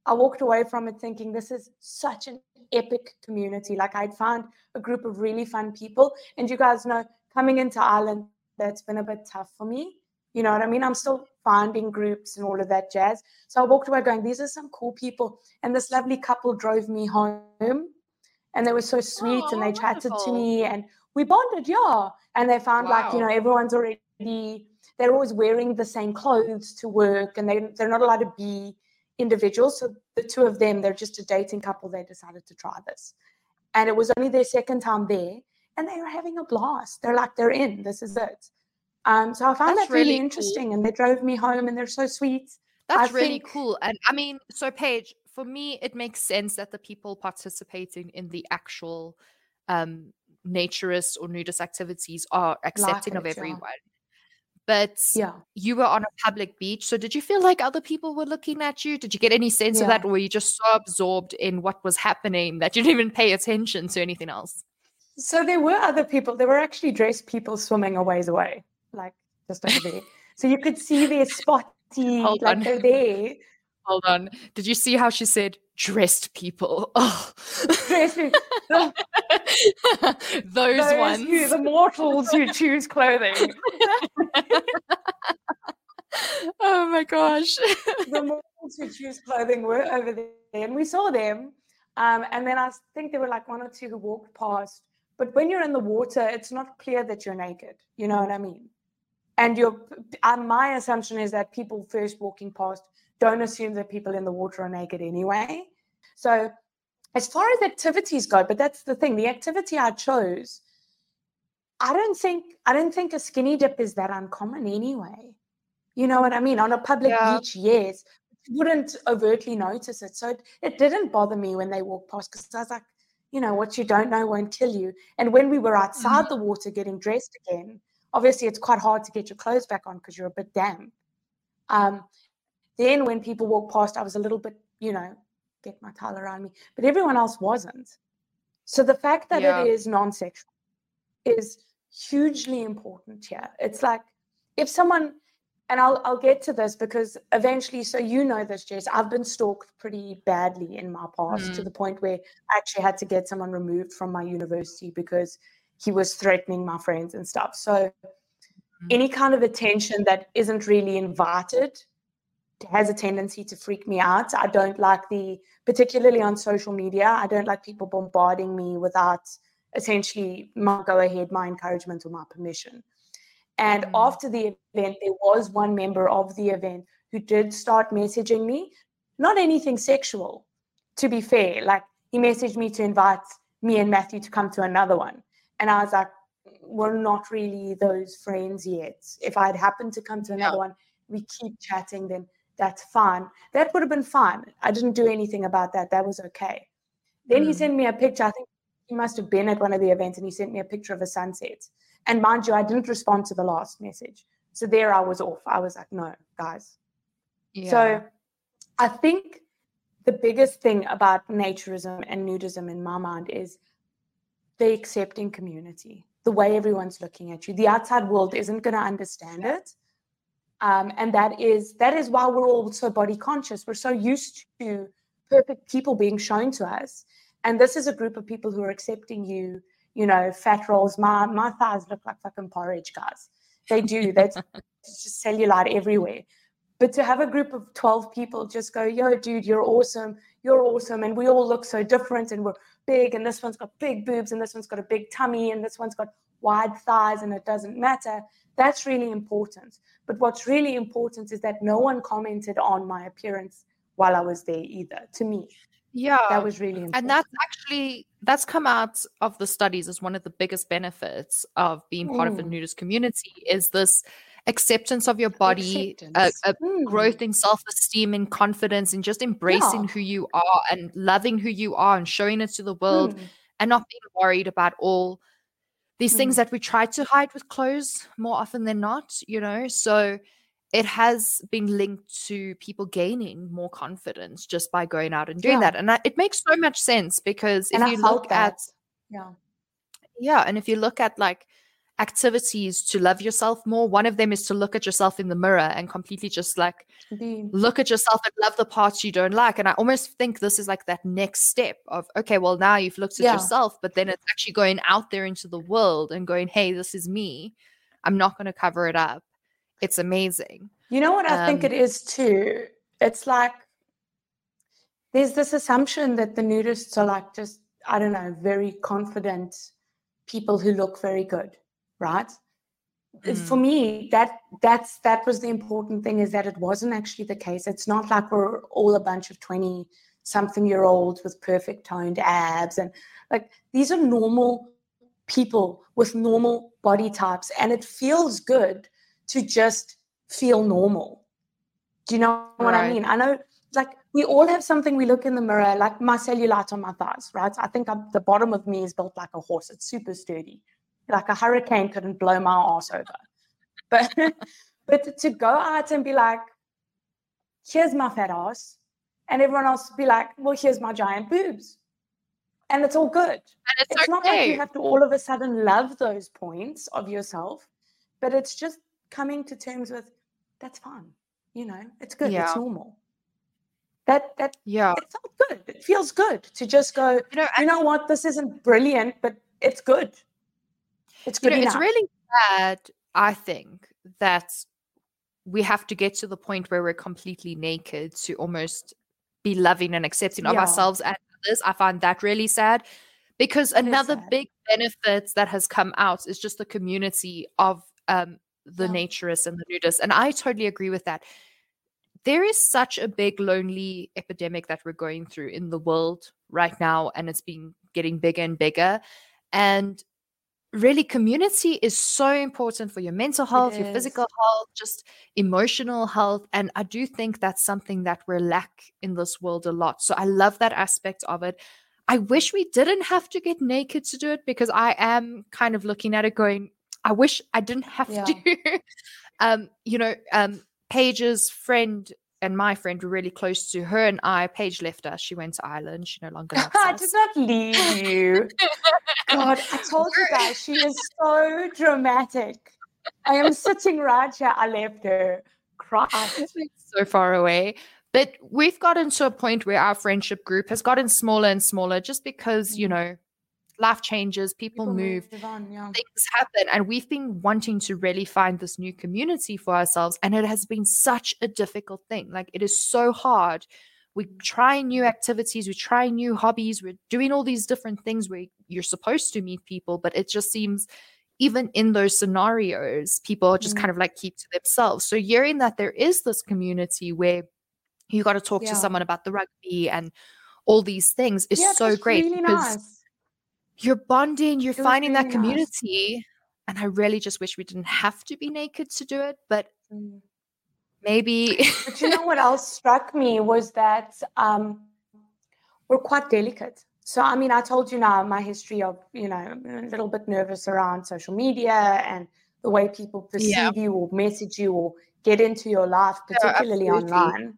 I walked away from it thinking this is such an epic community. Like I'd found a group of really fun people. And you guys know, coming into Ireland, that's been a bit tough for me. You know what I mean? I'm still finding groups and all of that jazz. So I walked away going, these are some cool people. And this lovely couple drove me home and they were so sweet oh, and they chatted to me and we bonded, yeah. And they found wow. like, you know, everyone's already, they're always wearing the same clothes to work and they, they're not allowed to be individuals. So the two of them, they're just a dating couple. They decided to try this. And it was only their second time there. And they were having a blast. They're like, they're in. This is it. Um, so I found That's that really, really interesting. Cool. And they drove me home and they're so sweet. That's I really think... cool. And I mean, so Paige, for me, it makes sense that the people participating in the actual um, naturist or nudist activities are accepting like it, of everyone. Yeah but yeah you were on a public beach so did you feel like other people were looking at you did you get any sense yeah. of that or were you just so absorbed in what was happening that you didn't even pay attention to anything else so there were other people there were actually dressed people swimming a ways away like just over there so you could see their spotty Hold like on. they're there Hold on. Did you see how she said dressed people? Oh. Dressed people. Those, Those ones. Who, the mortals who choose clothing. oh my gosh. the mortals who choose clothing were over there and we saw them. Um, and then I think there were like one or two who walked past. But when you're in the water, it's not clear that you're naked. You know what I mean? And your, uh, my assumption is that people first walking past don't assume that people in the water are naked anyway. So, as far as activities go, but that's the thing, the activity I chose, I don't think I don't think a skinny dip is that uncommon anyway. You know what I mean? On a public yeah. beach, yes, you wouldn't overtly notice it. So it, it didn't bother me when they walked past because I was like, you know, what you don't know won't kill you. And when we were outside mm-hmm. the water getting dressed again, obviously it's quite hard to get your clothes back on because you're a bit damp. Um, then when people walk past, I was a little bit, you know, get my towel around me, but everyone else wasn't. So the fact that yeah. it is non-sexual is hugely important here. It's like if someone, and I'll I'll get to this because eventually, so you know this, Jess, I've been stalked pretty badly in my past mm. to the point where I actually had to get someone removed from my university because he was threatening my friends and stuff. So mm. any kind of attention that isn't really invited has a tendency to freak me out. I don't like the, particularly on social media, I don't like people bombarding me without essentially my go ahead, my encouragement, or my permission. And mm. after the event, there was one member of the event who did start messaging me, not anything sexual, to be fair. Like he messaged me to invite me and Matthew to come to another one. And I was like, we're not really those friends yet. If I'd happened to come to another one, we keep chatting, then that's fine. That would have been fine. I didn't do anything about that. That was okay. Then mm. he sent me a picture. I think he must have been at one of the events and he sent me a picture of a sunset. And mind you, I didn't respond to the last message. So there I was off. I was like, no, guys. Yeah. So I think the biggest thing about naturism and nudism in my mind is the accepting community, the way everyone's looking at you. The outside world isn't going to understand it um, and that is that is why we're all so body conscious. We're so used to perfect people being shown to us, and this is a group of people who are accepting you. You know, fat rolls. My my thighs look like fucking porridge, guys. They do. That's just cellulite everywhere. But to have a group of 12 people just go, yo, dude, you're awesome. You're awesome. And we all look so different and we're big. And this one's got big boobs and this one's got a big tummy and this one's got wide thighs and it doesn't matter. That's really important. But what's really important is that no one commented on my appearance while I was there either, to me. Yeah. That was really important. And that's actually that's come out of the studies as one of the biggest benefits of being part of the Mm. nudist community is this acceptance of your body, a, Mm. growth in self-esteem and confidence and just embracing Yeah. who you are and loving who you are and showing it to the world Mm. and not being worried about all these things Mm. that we try to hide with clothes more often than not, you know. So it has been linked to people gaining more confidence just by going out and doing Yeah. that. And I, it makes so much sense because if I you look that. at yeah. yeah, and if you look at like activities to love yourself more, one of them is to look at yourself in the mirror and completely just like look at yourself and love the parts you don't like. And I almost think this is like that next step of, okay, well, now you've looked at Yeah. yourself, but then it's actually going out there into the world and going, hey, this is me. I'm not going to cover it up. It's amazing. You know what I think Um, it is too? It's like there's this assumption that the nudists are like just, I don't know, very confident people who look very good, right? Uh, For me, that that's that was the important thing is that it wasn't actually the case. It's not like we're all a bunch of 20 something year olds with perfect toned abs and like these are normal people with normal body types and it feels good to just feel normal. Do you know what I mean? I know, like, we all have something we look in the mirror, like my cellulite on my thighs, right? I think I'm, the bottom of me is built like a horse. It's super sturdy. Like a hurricane couldn't blow my ass over. But, but to go out and be like, here's my fat ass, and everyone else be like, well, here's my giant boobs. And it's all good And it's, it's not like you have to all of a sudden love those points of yourself, but it's just coming to terms with that's fine. You know, it's good. Yeah. It's normal. That that yeah. it felt good. It feels good to just go. You know, You know what? This isn't brilliant, but it's good. It's you know, enough. it's really sad, I think, that we have to get to the point where we're completely naked to almost be loving and accepting of ourselves and others. I find that really sad because It another big benefit that has come out is just the community of um, the Yeah. naturists and the nudists. And I totally agree with that. There is such a big lonely epidemic that we're going through in the world right now, and it's been getting bigger and bigger. And really community is so important for your mental health your physical health just emotional health and i do think that's something that we're lack in this world a lot. So i love that aspect of it. I wish we didn't have to get naked to do it because i am kind of looking at it going i wish i didn't have Yeah. to um you know um paige's friend and my friend were really close to her and i paige left us she went to ireland she no longer loves I us. did not leave you. God, I told you guys, she is so dramatic. I am sitting right here. I left her. Christ. so far away. But we've gotten to a point where our friendship group has gotten smaller and smaller just because, you Mm. know, life changes, people, move, on, yeah. things happen. And we've been wanting to really find this new community for ourselves. And it has been such a difficult thing. Like, it is so hard. We try new activities, we try new hobbies, we're doing all these different things where you're supposed to meet people, but it just seems even in those scenarios, people just Mm. kind of like keep to themselves. So hearing that there is this community where you got to talk Yeah. to someone about the rugby and all these things is Yeah, so great Really because nice. You're bonding, you're It finding that really nice. community. And I really just wish we didn't have to be naked to do it, but Mm. maybe But you know what else struck me was that um, we're quite delicate. So, I mean, I told you now my history of, you know, a little bit nervous around social media and the way people perceive Yeah. you or message you or get into your life, particularly online.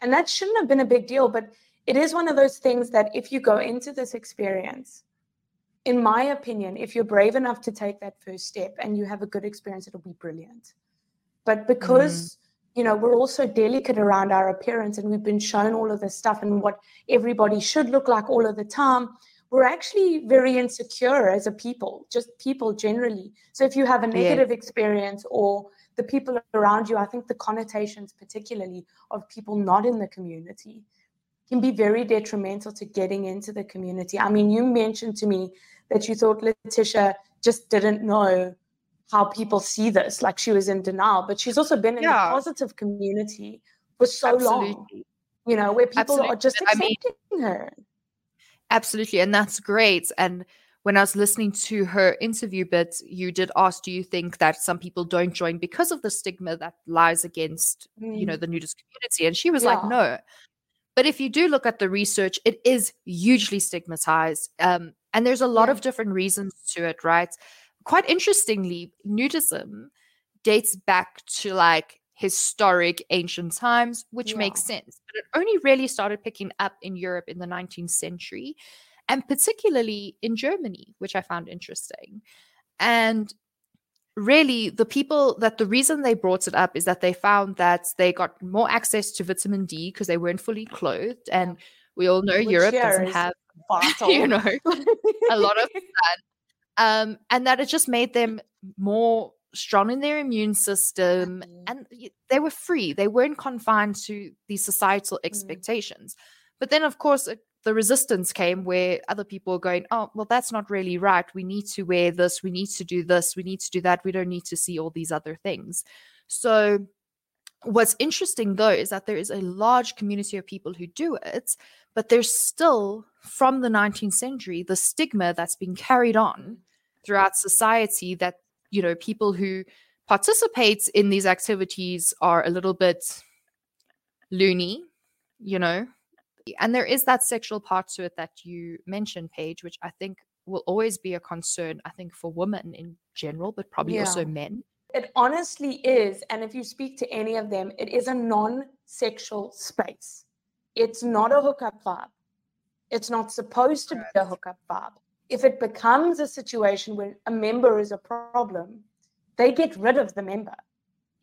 And that shouldn't have been a big deal. But it is one of those things that if you go into this experience, in my opinion, if you're brave enough to take that first step and you have a good experience, it'll be brilliant. But because mm. you know we're also delicate around our appearance and we've been shown all of this stuff and what everybody should look like all of the time we're actually very insecure as a people just people generally so if you have a Yeah. negative experience or the people around you i think the connotations particularly of people not in the community can be very detrimental to getting into the community i mean you mentioned to me that you thought letitia just didn't know how people see this. Like she was in denial, but she's also been in Yeah. the positive community for so long. You know, where people are just And I mean- accepting her. Absolutely. And that's great. And when I was listening to her interview bit, you did ask, do you think that some people don't join because of the stigma that lies against, you know, Mm. the nudist community? And she was like, no. But if you do look at the research, it is hugely stigmatized. Um, and there's a lot Yeah. of different reasons to it, right? Quite interestingly, nudism dates back to like historic ancient times, which makes sense. But it only really started picking up in Europe in the 19th century, and particularly in Germany, which I found interesting. And really, the people that the reason they brought it up is that they found that they got more access to vitamin D because they weren't fully clothed. And we all know Which Europe doesn't have, you know, a lot of sun. Um, and that it just made them more strong in their immune system Mhm. and they were free. They weren't confined to these societal Mm. expectations. But then of course it- the resistance came where other people were going oh well that's not really right. We need to wear this. We need to do this. We need to do that. We don't need to see all these other things. So what's interesting though is that there is a large community of people who do it but there's still from the 19th century the stigma that's been carried on throughout society that you know people who participate in these activities are a little bit loony you know? And there is that sexual part to it that you mentioned paige which i think will always be a concern i think for women in general but probably also men It honestly is. And if you speak to any of them, it is a non sexual space. It's not a hookup vibe. It's not supposed to be a hookup vibe. If it becomes a situation where a member is a problem, they get rid of the member.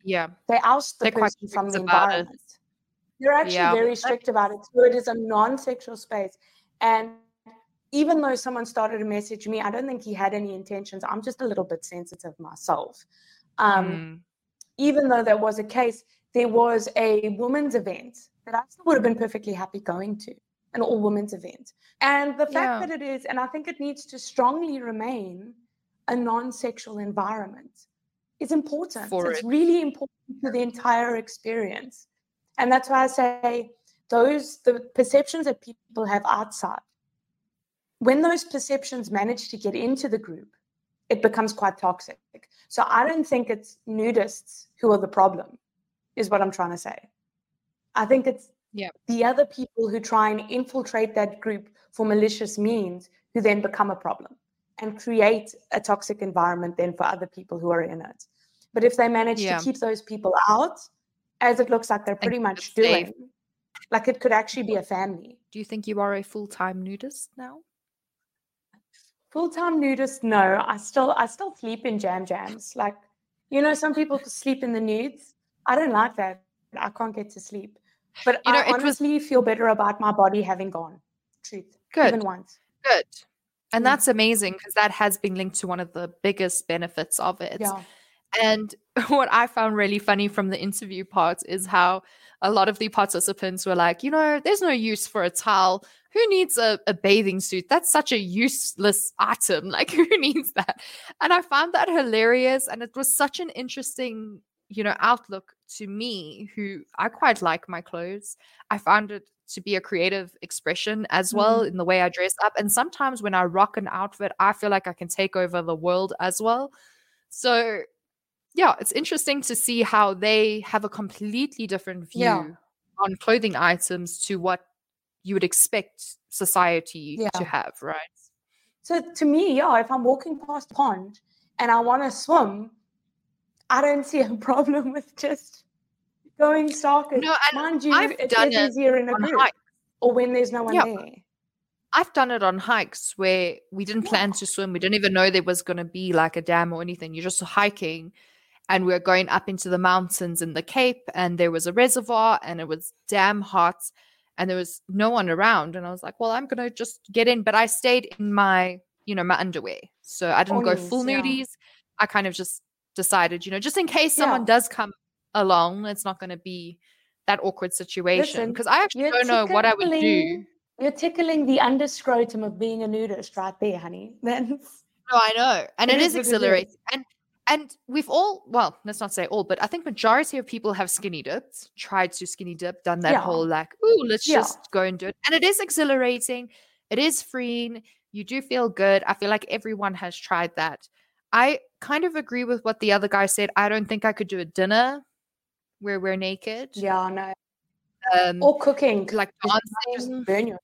yeah They oust the They're person from the about it. environment. They're actually Yeah. very strict about it. So it is a non sexual space. And even though someone started to message me, I don't think he had any intentions. I'm just a little bit sensitive myself. Um, Mm, even though that was a case, there was a women's event that I still would have been perfectly happy going to, an all women's event. And the fact Yeah. that it is, and I think it needs to strongly remain a non sexual environment, is important. For it's it. really important to the entire experience. And that's why I say those, the perceptions that people have outside, when those perceptions manage to get into the group, it becomes quite toxic. So I don't think it's nudists who are the problem, is what I'm trying to say. I think it's Yeah. the other people who try and infiltrate that group for malicious means who then become a problem and create a toxic environment then for other people who are in it. But if they manage Yeah. to keep those people out, as it looks like they're pretty much it safe. doing, like it could actually be a family. do you think you are a full-time nudist now Full-time nudist, no. I still I still sleep in jam jams. Like, you know, some people sleep in the nudes. I don't like that. I can't get to sleep. But You know, I it was- honestly feel better about my body having gone. Truth. Good. Even once. good and Mm. that's amazing because that has been linked to one of the biggest benefits of it Yeah. And what I found really funny from the interview part is how a lot of the participants were like, you know, there's no use for a towel. Who needs a, a bathing suit? That's such a useless item. Like, who needs that? And I found that hilarious. And it was such an interesting, you know, outlook to me, who I quite like my clothes. I found it to be a creative expression as well mm-hmm. in the way I dress up. And sometimes when I rock an outfit, I feel like I can take over the world as well. So yeah, it's interesting to see how they have a completely different view Yeah. on clothing items to what you would expect society Yeah. to have, right? So to me, yeah, if I'm walking past a pond and I want to swim, I don't see a problem with just going stark. No, and Mind you, I've it's done it easier in a group hikes. or when there's no one Yeah. there. I've done it on hikes where we didn't plan to swim. We didn't even know there was going to be like a dam or anything. You're just hiking and we're going up into the mountains in the Cape and there was a reservoir and it was damn hot and there was no one around. And I was like, well, I'm going to just get in. But I stayed in my, you know, my underwear. So I didn't go full yeah. nudies. I kind of just decided, you know, just in case someone Yeah. does come along, it's not going to be that awkward situation. Because I actually don't know what I would do. You're tickling the underscrotum of being a nudist right there, honey. That's No, I know. And It it is is what it is. exhilarating. And and we've all well, let's not say all, but I think majority of people have skinny dipped, tried to skinny dip, done that Yeah. whole like, ooh, let's Yeah. just go and do it. And it is exhilarating. It is freeing. You do feel good. I feel like everyone has tried that. I kind of agree with what the other guy said. I don't think I could do a dinner where we're naked. Yeah, no. Um, Or cooking. like dancing,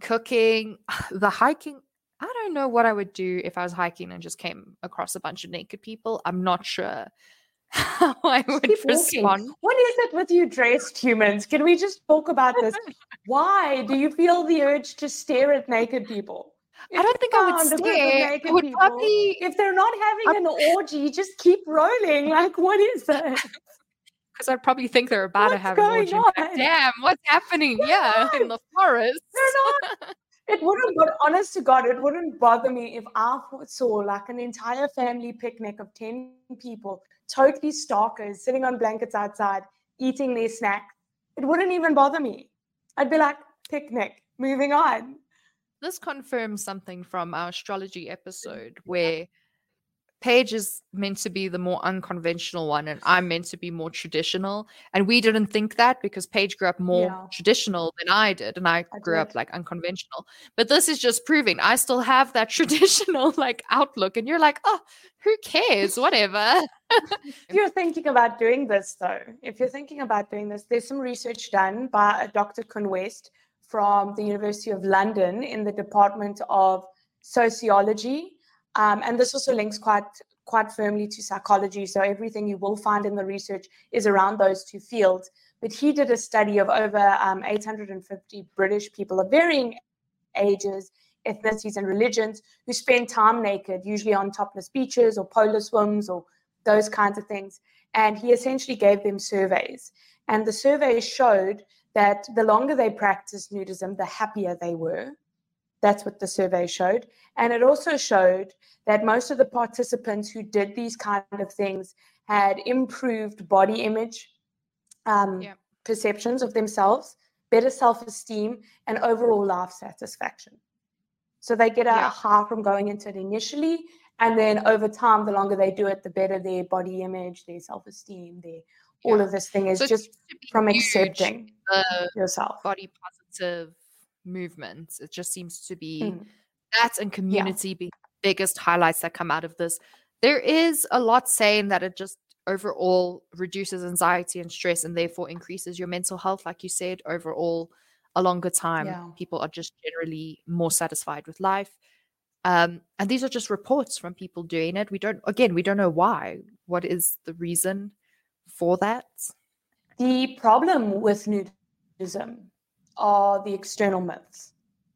cooking, the hiking. I don't know what I would do if I was hiking and just came across a bunch of naked people. I'm not sure how I would Keep walking. respond. What is it with you dressed humans? Can we just talk about this? Why do you feel the urge to stare at naked people? I don't think I would found a group of stare. I naked would people, probably If they're not having an orgy, just keep rolling. Like, what is it? because I'd probably think they're about to What's have an orgy. going and be like, on? Damn, what's happening? Yeah, in the forest. They're not. It wouldn't, but honest to God, it wouldn't bother me if I saw like an entire family picnic of 10 people, totally stalkers, sitting on blankets outside, eating their snacks. It wouldn't even bother me. I'd be like, picnic, moving on. this confirms something from our astrology episode where Paige is meant to be the more unconventional one and I'm meant to be more traditional. And we didn't think that because Paige grew up more Yeah. traditional than I did. And I I grew up like unconventional. But this is just proving I still have that traditional like outlook. And you're like, oh, who cares? Whatever. If you're thinking about doing this, though, if you're thinking about doing this, there's some research done by Dr. Keon West from the University of London in the Department of Sociology. Um, and this also links quite quite firmly to psychology. So everything you will find in the research is around those two fields. But he did a study of over um, 850 British people of varying ages, ethnicities, and religions who spend time naked, usually on topless beaches or polar swims or those kinds of things. And he essentially gave them surveys. And the surveys showed that the longer they practiced nudism, the happier they were. That's what the survey showed. And it also showed that most of the participants who did these kind of things had improved body image um, Yeah. perceptions of themselves, better self esteem, and overall life satisfaction. So they get a Yeah. high from going into it initially. And then over time, the longer they do it, the better their body image, their self esteem, their all Yeah. of this thing is So just seems to be from accepting the yourself. body positive movement. It just seems to be Mm. that and community be biggest highlights that come out of this. There is a lot saying that it just overall reduces anxiety and stress and therefore increases your mental health, like you said, overall a longer time. Yeah. People are just generally more satisfied with life. Um, and these are just reports from people doing it. We don't again, we don't know why. What is the reason for that? The problem with nudism are the external myths.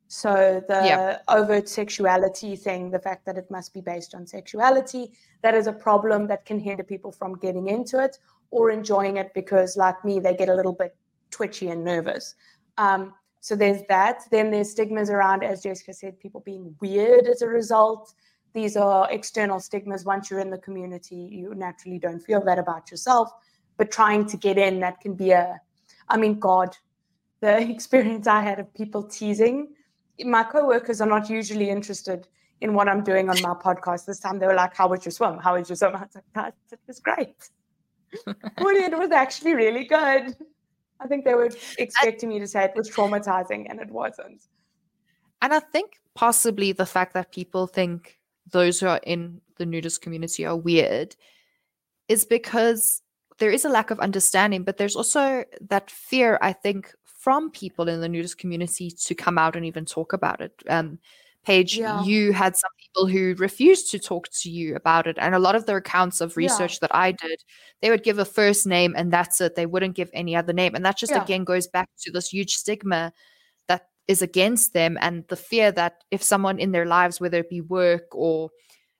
So the Yeah. overt sexuality thing, the fact that it must be based on sexuality, that is a problem that can hinder people from getting into it or enjoying it because, like me, they get a little bit twitchy and nervous. Um, so there's that. Then there's stigmas around, as Jessica said, people being weird as a result. These are external stigmas. Once you're in the community, you naturally don't feel that about yourself. But trying to get in, that can be a, I mean, God, the experience I had of people teasing. My coworkers are not usually interested in what I'm doing on my podcast. This time they were like, How was your swim? How was your swim? I was like, "Guys, It was great. well, it was actually really good. I think they were expecting me to say it was traumatizing, and it wasn't. And I think possibly the fact that people think those who are in the nudist community are weird is because there is a lack of understanding, but there's also that fear, I think, from people in the nudist community to come out and even talk about it. Um, Paige, Yeah. you had some people who refused to talk to you about it. And a lot of the accounts of Yeah. research that I did, they would give a first name and that's it. They wouldn't give any other name. And that just Yeah. again goes back to this huge stigma that is against them and the fear that if someone in their lives, whether it be work or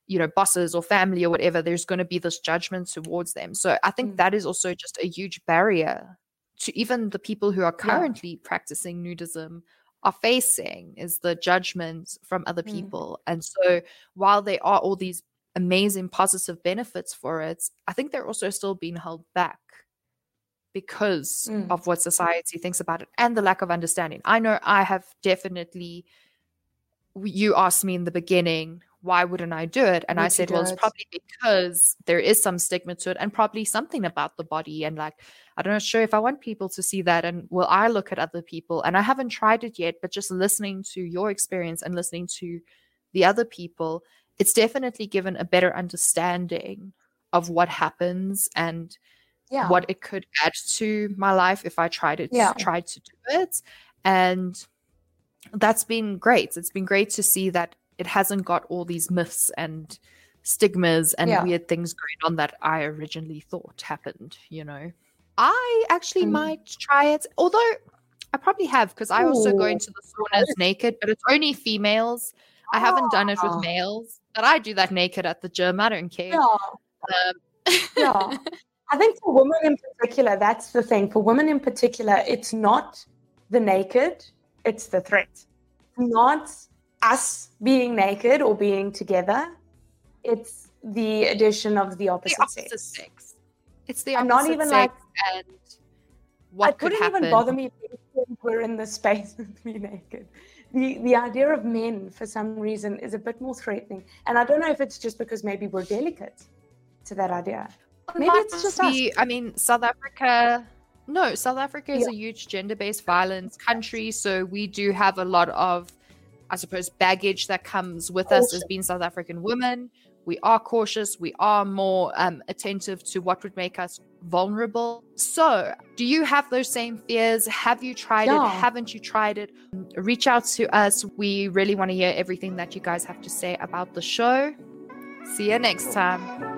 you know bosses or family or whatever there's going to be this judgment towards them so i think Mm. that is also just a huge barrier to even the people who are Yeah. currently practicing nudism are facing is the judgment from other Mm. people and so while there are all these amazing positive benefits for it i think they're also still being held back because Mm. of what society thinks about it and the lack of understanding i know i have definitely you asked me in the beginning why wouldn't I do it? And I Would you said, well, it's probably because there is some stigma to it and probably something about the body. And like, I'm not know, sure if I want people to see that. And will I look at other people? And I haven't tried it yet, but just listening to your experience and listening to the other people, it's definitely given a better understanding of what happens and Yeah. what it could add to my life if I tried it Yeah. tried to do it. And that's been great. It's been great to see that it hasn't got all these myths and stigmas and Yeah. weird things going on that I originally thought happened, you know. I actually Mm. might try it, although I probably have because I also go into the saunas naked, but it's only females. I haven't done it Ah. with males, but I do that naked at the gym. I don't care. Yeah. Um, Yeah. I think for women in particular, that's the thing. For women in particular, it's not the naked, it's the threat. Not us being naked or being together. It's the addition of the the opposite, opposite sex. sex. It's the I'm not even sex like- and what it could wouldn't happen. even bother me if we're in the space with me naked. The the idea of men for some reason is a bit more threatening. And I don't know if it's just because maybe we're delicate to that idea. Maybe it's just us. I mean, South Africa. No, South Africa is Yeah. a huge gender-based violence country, so we do have a lot of, I suppose, baggage that comes with us as being South African women. We are cautious. We are more um, attentive to what would make us vulnerable. So, do you have those same fears? Have you tried it? Haven't you tried it? Reach out to us. We really want to hear everything that you guys have to say about the show. See you next time.